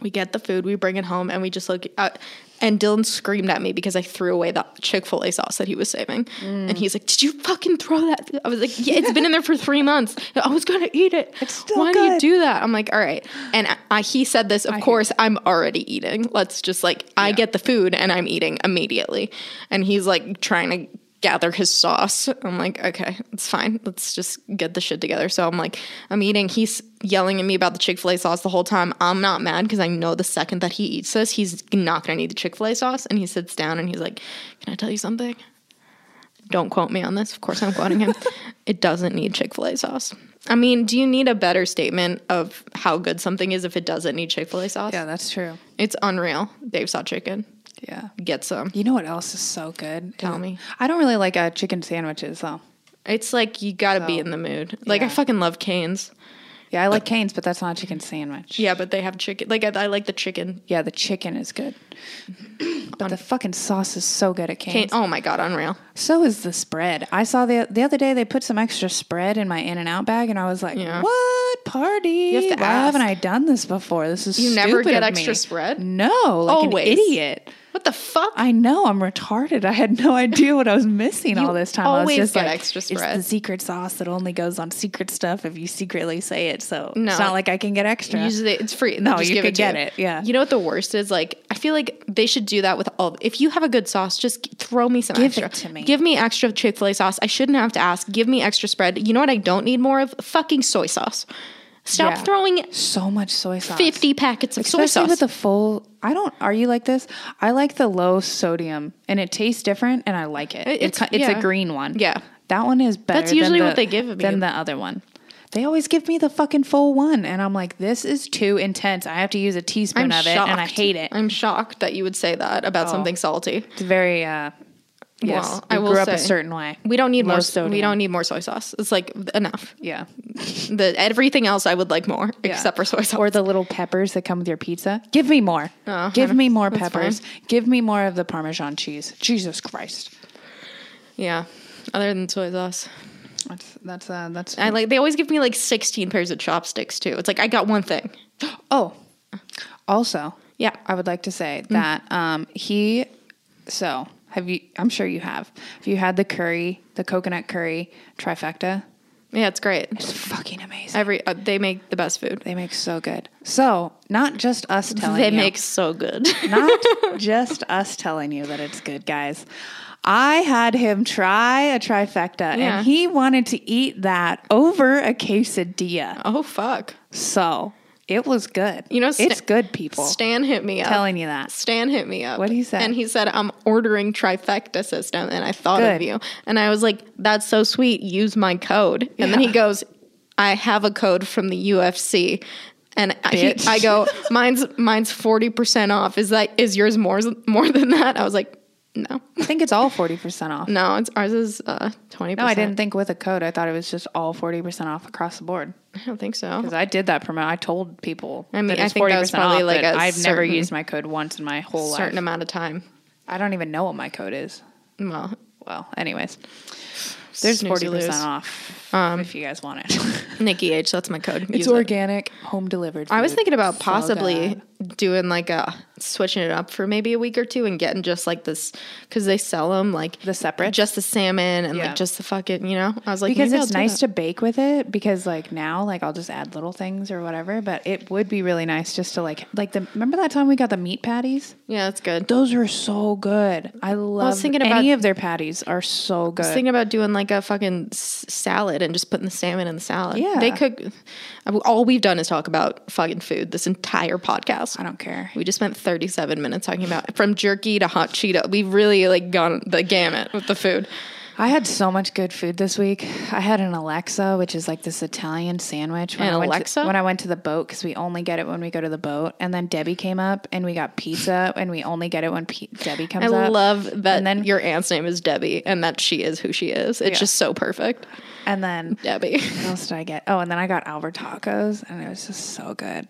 A: We get the food, we bring it home, and we just look at. And Dylan screamed at me because I threw away the Chick fil A sauce that he was saving. And he's like, Did you fucking throw that? I was like, Yeah, it's been in there for three months. I was going to eat it. It's
B: still
A: Why do you do that? I'm like, All right. And I, I, he said this, of course, I'm already eating. Let's just like, I get the food and I'm eating immediately. And he's like trying to gather his sauce. I'm like, okay, it's fine. Let's just get the shit together. So I'm like, I'm eating. He's yelling at me about the Chick fil A sauce the whole time. I'm not mad because I know the second that he eats this, he's not going to need the Chick fil A sauce. And he sits down and he's like, Can I tell you something? Don't quote me on this. Of course, I'm quoting him. it doesn't need Chick fil A sauce. I mean, do you need a better statement of how good something is if it doesn't need Chick fil A sauce?
B: Yeah, that's true.
A: It's unreal. Dave's Hot Chicken.
B: Yeah.
A: Get some.
B: You know what else is so good?
A: Tell me.
B: I don't really like uh, chicken sandwiches though.
A: It's like you gotta be
B: So,
A: in the mood. Like I
B: yeah.
A: fucking love Canes.
B: Yeah, I like Canes, but that's not a chicken sandwich.
A: Yeah, but they have chicken. Like I, I like the chicken.
B: Yeah, the chicken is good. but the fucking sauce is so good at
A: Cane.
B: Canes.
A: Oh my god, unreal.
B: So is the spread. I saw the the other day they put some extra spread in my In and Out bag, and I was like,
A: Yeah.
B: "What party?
A: have to
B: Why haven't. I done this before? This is
A: You never
B: stupid
A: get
B: of
A: extra
B: me."
A: spread?
B: No, like
A: Always.
B: an idiot.
A: What the fuck?
B: I know I'm retarded. I had no idea what I was missing all this time. I was
A: always
B: just
A: get
B: like,
A: extra
B: It's the secret sauce that only goes on secret stuff if you secretly say it. So
A: No.
B: it's not like I can get extra.
A: Usually it's free.
B: No,
A: just
B: you
A: give
B: could
A: to
B: get
A: you.
B: it, yeah.
A: You know what the worst is? Like I feel like they should do that with all. If you have a good sauce, just g- throw me some
B: Give
A: extra.
B: it to me.
A: Give me extra Chick Fil A sauce. I shouldn't have to ask. Give me extra spread. You know what I don't need more of? Fucking soy sauce. Stop
B: Yeah.
A: throwing
B: So much soy sauce.
A: 50 packets of soy
B: Especially
A: sauce.
B: with the full. I don't. Are you like this? I like the low sodium, and it tastes different, and I like it.
A: It-
B: it's
A: it's- yeah.
B: a green one.
A: Yeah.
B: that one is better.
A: That's usually
B: than
A: what they give me.
B: than the other one. They always give me the fucking full one, and I'm like, this is too intense. I have to use a teaspoon
A: I'm
B: of it, and I hate it.
A: I'm shocked that you would say that about something salty.
B: It's very. uh Yes,
A: Well,
B: I
A: will
B: grew up a
A: say-
B: certain way.
A: We don't need
B: Low
A: more.
B: sodium.
A: We don't need more soy sauce. It's like enough.
B: Yeah,
A: The everything else I would like more, except for soy sauce.
B: or the little peppers that come with your pizza. Give me more.
A: Oh,
B: Give me more peppers.
A: fine.
B: Give me more of the Parmesan cheese. Jesus Christ.
A: yeah. Other than soy sauce,
B: That's that's uh that's
A: I like. They always give me like 16 pairs of chopsticks too. It's like I got one thing.
B: Oh, also,
A: Yeah.
B: I would like to say that um, he. So, have you? I'm sure you have. Have you had the curry, the coconut curry trifecta?
A: Yeah, it's great.
B: It's fucking amazing.
A: Every uh, they make the best food.
B: they make so good. So, not just us telling
A: They
B: you,
A: make so good.
B: not just us telling you that it's good, guys. I had him try a trifecta,
A: Yeah.
B: and he wanted to eat that over a quesadilla.
A: oh fuck.
B: So it was good.
A: You know,
B: it's good, people.
A: Stan hit me up.
B: telling you that.
A: Stan hit me up.
B: What'd he say?
A: And he said, I'm ordering trifecta system. And I thought of you. And I was like, that's so sweet. Use my code. And then he goes, I have a code from the UFC. And I, he, I go, mine's mine's forty percent off. Is that is yours more more than that? I was like, no,
B: I think it's all 40% off.
A: no, it's ours is uh, 20%.
B: No, I didn't think with a code. I thought it was just all 40% off across the board.
A: I don't think so.
B: Because I did that promo. I told people.
A: I mean, I
B: it's
A: think that was
B: 40%
A: probably
B: off,
A: like a
B: I've never
A: certain-
B: used my code once in my whole
A: certain
B: life.
A: amount of time.
B: I don't even know what my code is.
A: Well,
B: Well, anyways, there's 40% off
A: Um,
B: if you guys want it.
A: Nikki H, that's my code.
B: it's
A: Use it.
B: organic, home delivered.
A: I was thinking about possibly
B: good.
A: Doing like a switching it up for maybe a week or two and getting just like this because they sell them like
B: The separate?
A: just the salmon and
B: Yeah.
A: like just the fucking you know. I was like
B: because it's nice
A: that.
B: to bake with it because like now like I'll just add little things or whatever but it would be really nice just to like like the remember that time we got the meat patties
A: Yeah, that's good.
B: those are so good I love
A: I
B: was thinking
A: about, any
B: of their patties are so good
A: I was thinking about doing like a fucking s- salad and just putting the salmon in the salad.
B: Yeah.
A: they cook. All we've done is talk about fucking food this entire podcast.
B: I don't care
A: We just spent 37 minutes talking about from jerky to hot Cheeto. We've really like gone the gamut with the food.
B: I had so much good food this week. I had an Alexa, which is like this Italian sandwich. When
A: An
B: I went
A: Alexa?
B: To, when I went to the boat, because we only get it when we go to the boat. And then Debbie came up, and we got pizza, and we only get it when P- Debbie comes
A: I
B: up.
A: I love that
B: And then-
A: your aunt's name is Debbie and that she is who she is. It's
B: Yeah.
A: just so perfect.
B: And then
A: Debbie.
B: what else did I get? Oh, and then I got Albert tacos, and it was just so good.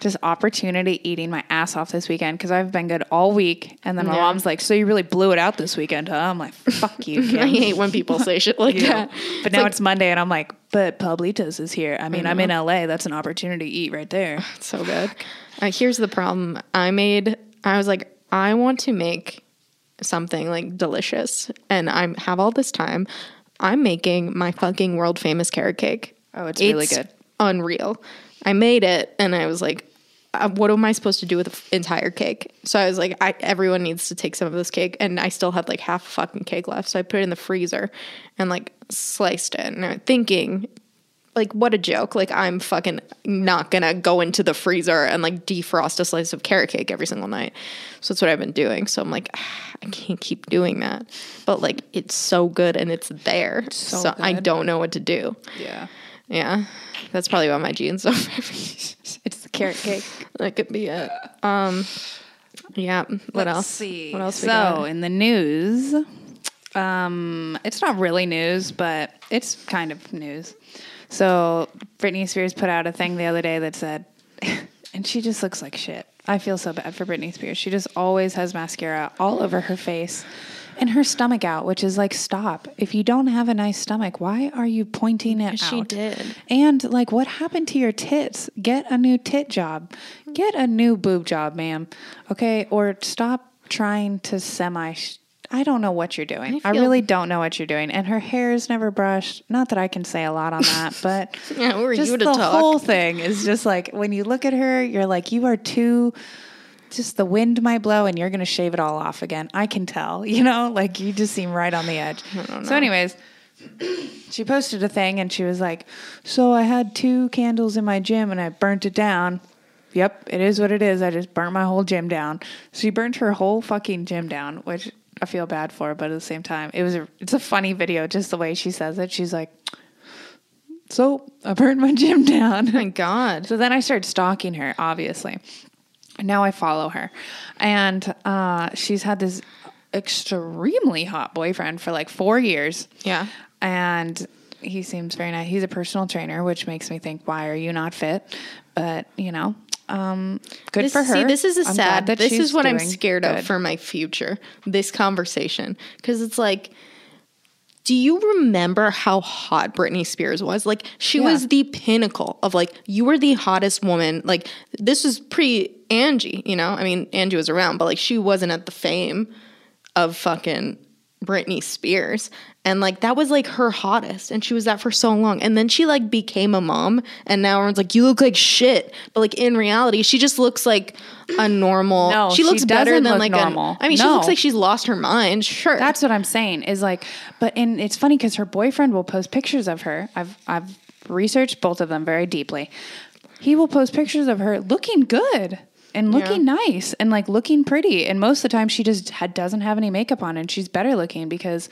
B: Just opportunity eating my ass off this weekend because I've been good all week. And then my
A: Yeah.
B: mom's like, "So you really blew it out this weekend, huh?" I'm like, "Fuck you,
A: I
B: Kim."
A: Hate when people say shit like
B: Yeah.
A: that.
B: But now it's Monday, and I'm like, "But Pablitos is here. I mean, I'm in LA. That's an opportunity to eat right there."
A: It's so good. Uh, here's the problem. I made. I was like, I want to make something like delicious, and I have all this time. I'm making my fucking world famous carrot cake.
B: Oh, it's really good.
A: Unreal. I made it, and I was like, what am I supposed to do with the f- entire cake? So I was like, I, everyone needs to take some of this cake, and I still had like half a fucking cake left. So I put it in the freezer and like sliced it, and I'm thinking, like, what a joke! Like, I'm fucking not gonna go into the freezer and like defrost a slice of carrot cake every single night. So that's what I've been doing. So I'm like, "Ah, I can't keep doing that, but like, it's so good and it's there.
B: so
A: so I don't know what to do.
B: Yeah,
A: Yeah, that's probably why my genes are.
B: it's the carrot cake.
A: that could be it. Um, yeah. What
B: Let's
A: else?
B: See.
A: What else?
B: So
A: we got?
B: in the news, um, it's not really news, but it's kind of news. So Britney Spears put out a thing the other day that said, and she just looks like shit. I feel so bad for Britney Spears. She just always has mascara all over her face and her stomach out, which is like, stop. If you don't have a nice stomach, why are you pointing it
A: She
B: out?
A: did.
B: And like, what happened to your tits? Get a new tit job. Get a new boob job, ma'am. Okay, or stop trying to semi. I don't know what you're doing.
A: I
B: I, really don't know what you're doing. And her hair is never brushed. Not that I can say a lot on that, but
A: Yeah,
B: just the
A: talk?
B: whole thing is just like when you look at her, you're like, you are too. Just the wind might blow, and you're gonna shave it all off again. I can tell. You know, like you just seem right on the edge. So, anyways, she posted a thing and she was like, "So I had two candles in my gym and I burnt it down." Yep, it is what it is. I just burnt my whole gym down. So she burnt her whole fucking gym down, which I feel bad for, but at the same time, it was a it's a funny video just the way she says it. She's like, "So, I burnt my gym down."
A: Oh my God.
B: So then I started stalking her, obviously. Now I follow her. And uh, she's had this extremely hot boyfriend for like four years.
A: Yeah.
B: And he seems very nice. He's a personal trainer, which makes me think, why are you not fit? But, you know, um, good
A: This,
B: for her.
A: See, this is a
B: I'm
A: sad. This is what I'm scared
B: good.
A: of for my future. This conversation, because it's like, do you remember how hot Britney Spears was? Like, she
B: Yeah.
A: was the pinnacle of like, you were the hottest woman. Like, this was pre Angie. You know, I mean, Angie was around, but like, she wasn't at the fame of fucking Britney Spears. And like that was like her hottest and she was that for so long. And then she like became a mom and now everyone's like, You look like shit. But like in reality, she just looks like a normal
B: No,
A: she
B: she
A: looks better than
B: look
A: like
B: normal.
A: A, I mean, she looks like she's lost her mind. Sure.
B: That's what I'm saying is like, but and it's funny because her boyfriend will post pictures of her. I've I've researched both of them very deeply. He will post pictures of her looking good and looking nice and like looking pretty. And most of the time, she just had, doesn't have any makeup on and she's better looking because.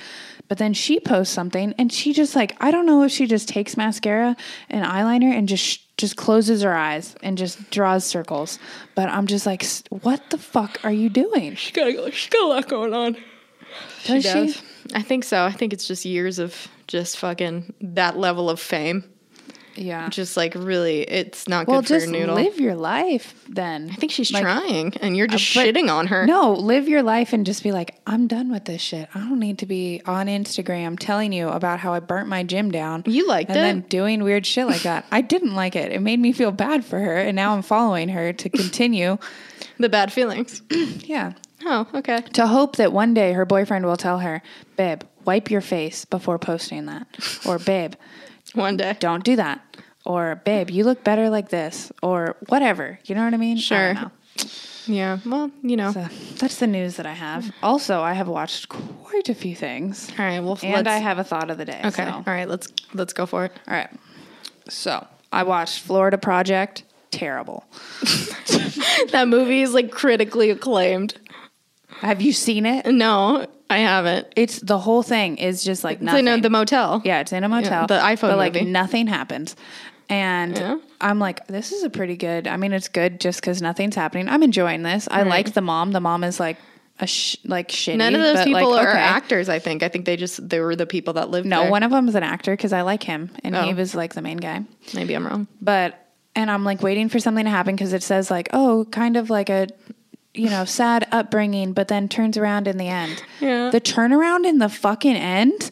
B: But then she posts something and she just like I don't know if she just takes mascara and eyeliner and just just closes her eyes and just draws circles. But I'm just like, what the fuck are you doing?
A: she got, she got a lot going on.
B: Does
A: She does. I think so. I think it's just years of just fucking that level of fame.
B: Yeah.
A: Just like really, it's not good
B: Well,
A: for
B: just
A: your noodle.
B: live your life then.
A: I think she's
B: Like,
A: trying and you're just uh,
B: but-
A: shitting on her.
B: No, live your life and just be like, I'm done with this shit. I don't need to be on Instagram telling you about how I burnt my gym down.
A: You liked
B: and
A: it.
B: then doing weird shit like that. I didn't like it. It made me feel bad for her, and now I'm following her to continue.
A: The bad feelings.
B: Yeah.
A: Oh, okay.
B: To hope that one day her boyfriend will tell her, babe, wipe your face before posting that. Or, babe,
A: One day.
B: don't do that. Or, babe, you look better like this. Or whatever. You know what I mean? I
A: Sure.
B: know.
A: Yeah. Well, you know.
B: So that's the news that I have. Also, I have watched quite a few things,
A: All right. Well,
B: and I have a thought of the day.
A: Okay.
B: so-
A: All right. Let's let's go for it.
B: All right. So I watched Florida Project. Terrible.
A: That movie is like critically acclaimed.
B: Have you seen it?
A: No, I haven't.
B: It's the whole thing is just like
A: It's
B: nothing.
A: in uh, the motel.
B: yeah, it's in a motel.
A: the iPhone
B: but like
A: movie.
B: nothing happens. And
A: Yeah.
B: I'm like, this is a pretty good. I mean, it's good just because nothing's happening. I'm enjoying this. I like the mom. The mom is like a sh- like shitty.
A: None of those people
B: like,
A: are
B: okay.
A: actors. I think. I think they just they were the people that lived
B: No,
A: there.
B: one of them is an actor because I like him, and he
A: Oh.
B: was like the main guy.
A: Maybe I'm wrong.
B: But and I'm like waiting for something to happen because it says like, oh, kind of like a you know sad upbringing, but then turns around in the end.
A: Yeah.
B: The turnaround in the fucking end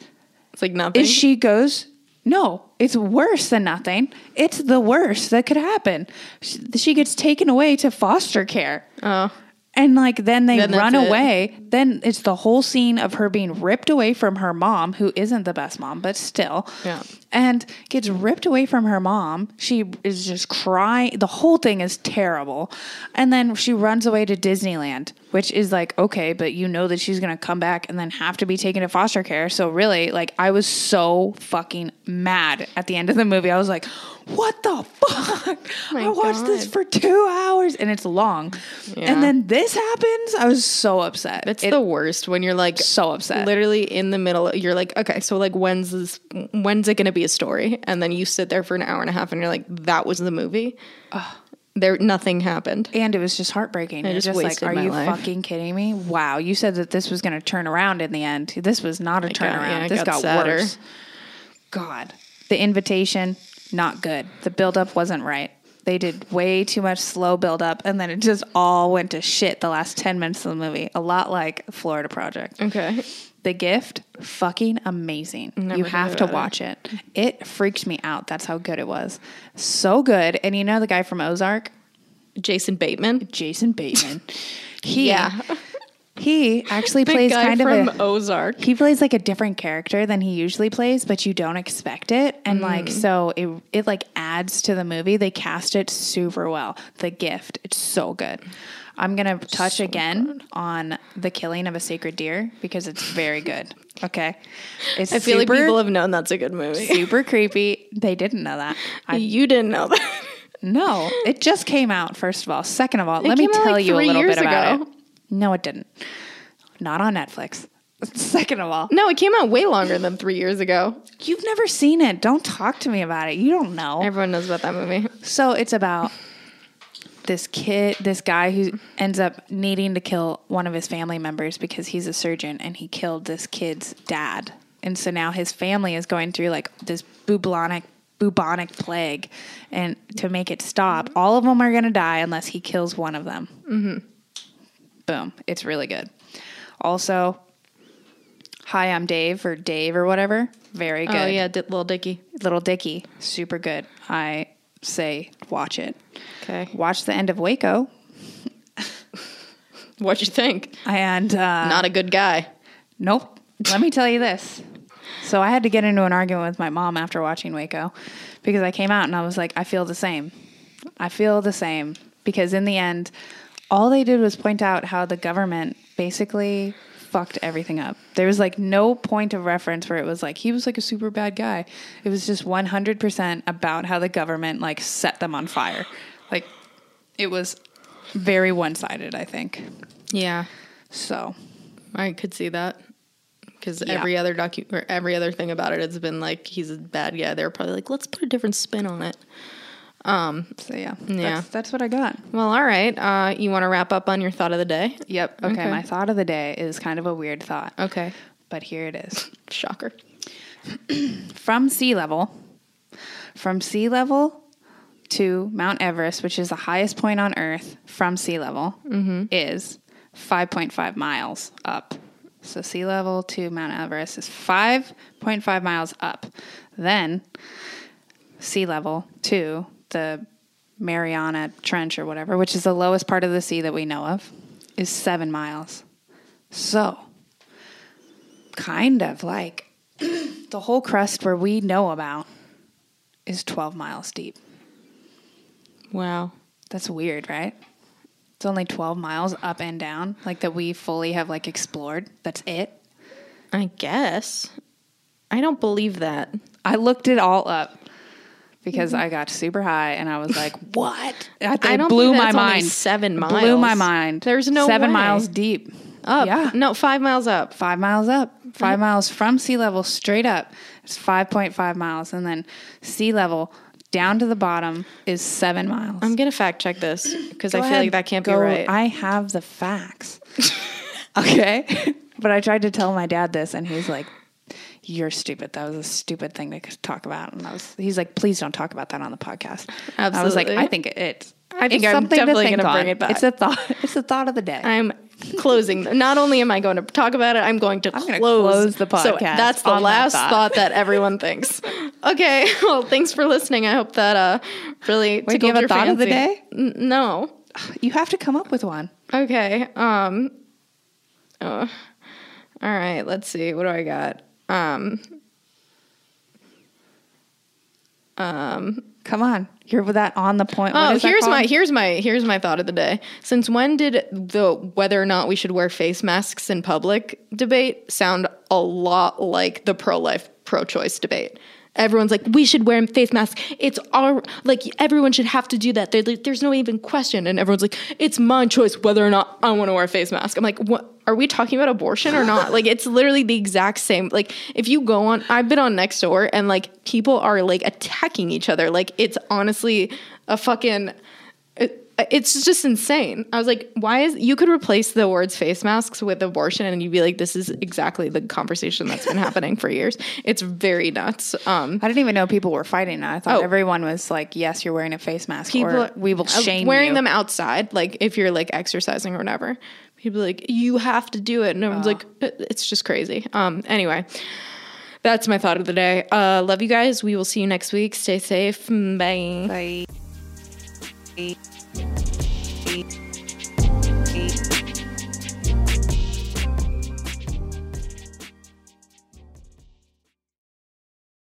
A: It's like nothing.
B: is she goes. No, it's worse than nothing. It's the worst that could happen. She, she gets taken away to foster care.
A: Oh,
B: And like then they
A: Then that's
B: run
A: it.
B: away. Then it's the whole scene of her being ripped away from her mom, who isn't the best mom, but still.
A: Yeah.
B: And gets ripped away from her mom. She is just crying. The whole thing is terrible. And then she runs away to Disneyland, which is like, okay, but you know that she's going to come back and then have to be taken to foster care. So really, like, I was so fucking mad at the end of the movie. I was like, what the fuck?
A: my
B: I watched this for two hours and it's long.
A: Yeah.
B: And then this happens. I was so upset.
A: it's
B: It-
A: the worst when you're like
B: so upset.
A: literally in the middle. You're like, okay, so like when's this? When's it going to be a story? And then you sit there for an hour and a half, and you're like, that was the movie. There, nothing happened.
B: and it was just heartbreaking. It was
A: just
B: just like, are you
A: life.
B: fucking kidding me? Wow, you said that this was going to turn around in the end. This was not a turnaround.
A: yeah,
B: this
A: got
B: got, worse. God, the invitation not good. The buildup wasn't right. They did way too much slow buildup, and then it just all went to shit the last ten minutes of the movie. A lot like Florida Project.
A: Okay.
B: The Gift, fucking amazing. you have to watch it. It freaked me out. That's how good it was. So good. And you know the guy from Ozark,
A: Jason Bateman.
B: Jason Bateman. He
A: Yeah.
B: He actually plays kind
A: from
B: of a from
A: Ozark.
B: he plays like a different character than he usually plays, but you don't expect it. And like mm. so it it like adds to the movie. They cast it super well. The gift, it's so good. I'm gonna touch again on the killing of a sacred deer because it's very good. Okay. It's
A: I feel
B: super,
A: like people have known that's a good movie.
B: super creepy. They didn't know that. I
A: you didn't know that.
B: no, it just came out. First of all, second of all, let me tell
A: like,
B: you a little bit about
A: ago.
B: it. No, it didn't. Not on Netflix. Second of all,
A: no, it came out way longer than three years ago.
B: you've never seen it. Don't talk to me about it. You don't know.
A: Everyone knows about that movie.
B: So it's about this kid, this guy who ends up needing to kill one of his family members because he's a surgeon and he killed this kid's dad. And so now his family is going through like this bubonic bubonic plague and to make it stop, all of them are going to die unless he kills one of them. Mm-hmm. Boom. It's really good. Also, Hi, I'm Dave or Dave or whatever. Very good.
A: Oh yeah, Di- Little Dicky.
B: Little Dicky, super good. I say watch it.
A: Okay,
B: Watch the end of Waco,
A: what'd you think?
B: and uh,
A: Not a good guy.
B: nope. Let me tell you this. So I had to get into an argument with my mom after watching Waco because I came out and I was like, I feel the same. I feel the same because in the end, all they did was point out how the government basically fucked everything up. There was like no point of reference where it was like he was like a super bad guy. It was just 100% about how the government like set them on fire. Like it was very one-sided, I think.
A: Yeah,
B: So,
A: I could see that. Because
B: Yeah.
A: every other docu or every other thing about it has been like he's a bad guy. They're probably like, let's put a different spin on it.
B: So yeah.
A: Yeah.
B: That's, that's what I got.
A: Well, all right. Uh, you want to wrap up on your thought of the day?
B: Yep. Okay,
A: Okay.
B: my thought of the day is kind of a weird thought,
A: Okay.
B: but here it is.
A: Shocker.
B: From sea level, from sea level to Mount Everest, which is the highest point on Earth from sea level, is 5.5 miles up. So sea level to Mount Everest is 5.5 miles up. Then sea level to the Mariana Trench or whatever, which is the lowest part of the sea that we know of, is seven miles. So, kind of like the whole crust where we know about is 12 miles deep.
A: Wow.
B: That's weird, right? It's only 12 miles up and down, like that we fully have like explored. That's it.
A: I guess. I don't believe that.
B: I looked it all up because mm-hmm. I got super high and I was like, "What?" It
A: I don't
B: blew my mind.
A: seven
B: It Blew my
A: miles.
B: mind.
A: There's no
B: seven
A: way.
B: miles deep.
A: Up.
B: Yeah.
A: No, five miles up.
B: Five miles up. 5 mm-hmm. miles from sea level straight up. It's five point five miles, and then sea level down to the bottom is seven miles.
A: I'm gonna fact check this because I feel
B: ahead,
A: like that can't
B: go.
A: be right.
B: I have the facts. okay. but I tried to tell my dad this and he's like, You're stupid. That was a stupid thing to talk about. And I was he's like, please don't talk about that on the podcast. Absolutely. I was like, I think it, it's
A: I think
B: it's
A: I'm definitely gonna bring
B: on.
A: it back.
B: It's a thought it's a thought of the day.
A: I'm closing. Not only am I going to talk about it, I'm going to
B: I'm
A: close,
B: close the
A: So
B: podcast
A: that's the
B: on that
A: last
B: thought.
A: thought. that everyone thinks. Okay. Well, thanks for listening. I hope that uh really
B: Wait, do you have a thought of the day?
A: N- no.
B: You have to come up with one.
A: Okay. Um. oh. all right. Let's see. What do I got? Um.
B: um, Come on. You're with that on the point. What
A: Oh, here's my here's my here's my thought of the day. Since when did the whether or not we should wear face masks in public debate sound a lot like the pro life pro choice debate? Everyone's like, we should wear face masks. It's our like everyone should have to do that. There- there's no even question, and everyone's like, it's my choice whether or not I want to wear a face mask. I'm like, what? Are we talking about abortion or not? like, it's literally the exact same. Like, if you go on, I've been on Nextdoor, and like people are like attacking each other. Like, it's honestly a fucking it's just insane. I was like, why is you could replace the words face masks with abortion and you'd be like, this is exactly the conversation that's been happening for years. It's very nuts. Um,
B: I didn't even know people were fighting that. I thought
A: Oh.
B: everyone was like, "Yes, you're wearing a face mask,
A: people
B: or we will
A: uh,
B: shame
A: wearing
B: you."
A: them outside, like if you're like exercising or whatever. People are like, you have to do it, and everyone's like, it's just crazy. Um, anyway. That's my thought of the day. Uh, love you guys. We will see you next week. Stay safe. Bye.
B: Bye.